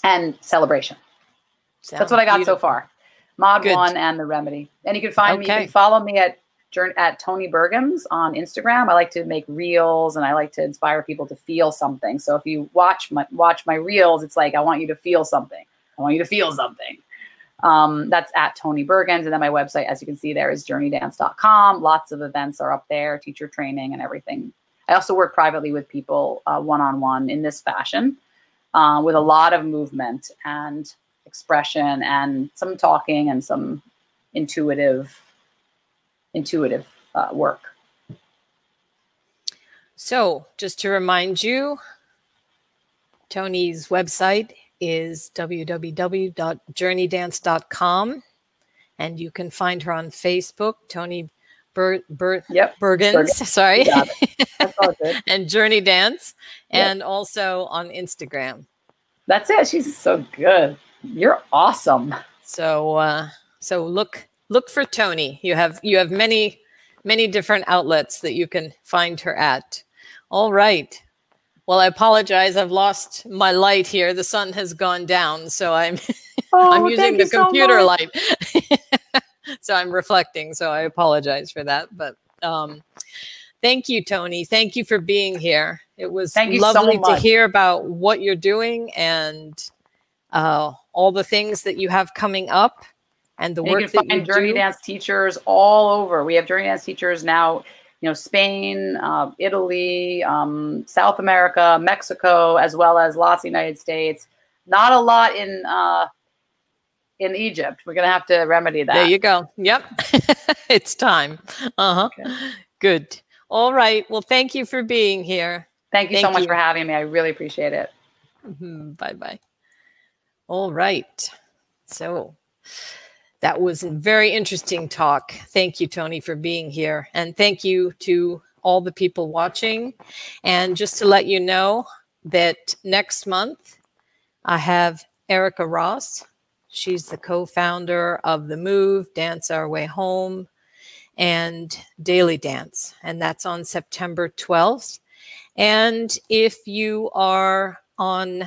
and celebration that's what I got so far. Mod Good. one and the remedy. And you can find me. You can follow me at at Toni Bergins on Instagram. I like to make reels and I like to inspire people to feel something. So if you watch my watch my reels, it's like I want you to feel something. I want you to feel something. Um, that's at Toni Bergins. And then my website, as you can see there, is journeydance.com. Lots of events are up there, teacher training and everything. I also work privately with people one on one in this fashion uh, with a lot of movement and expression and some talking and some intuitive intuitive uh, work So, just to remind you, Toni's website is www.journeydance.com and you can find her on Facebook, Toni Bur- Bur- yep Bergins, Bergins. *laughs* sorry, that's all good *laughs* and JourneyDance, Yep. and also on Instagram. that's it she's so good you're awesome So, uh, so look look for Toni. You have you have many many different outlets that you can find her at. All right. Well, I apologize. I've lost my light here. The sun has gone down, so I'm *laughs* I'm Oh, using the you so computer light. *laughs* so I'm reflecting. So I apologize for that. But um, thank you, Toni. Thank you for being here. It was you so lovely to hear about what you're doing and uh, all the things that you have coming up and the work that you find journey do. dance teachers all over we have JourneyDance teachers now you know spain uh, italy um, south america mexico as well as lots of united states not a lot in uh, in egypt we're gonna have to remedy that There you go. Yep. *laughs* it's time. Uh-huh. Okay. Good. All right. Well, thank you for being here. thank you so much you. for having me i really appreciate it Bye bye. All right. So that was a very interesting talk. Thank you, Toni, for being here. And thank you to all the people watching. And just to let you know that next month, I have Erica Ross. She's the co founder of The Move, Dance Our Way Home, and Daily Dance. And that's on September 12th. And if you are on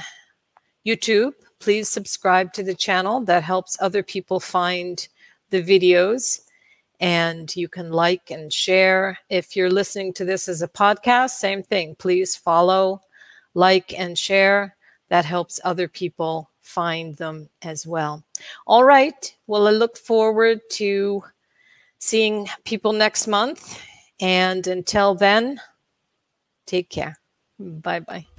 YouTube, please subscribe to the channel. That helps other people find the videos. And you can like and share. If you're listening to this as a podcast, same thing. Please follow, like, and share. That helps other people find them as well. All right. Well, I look forward to seeing people next month. And until then, take care. Bye bye.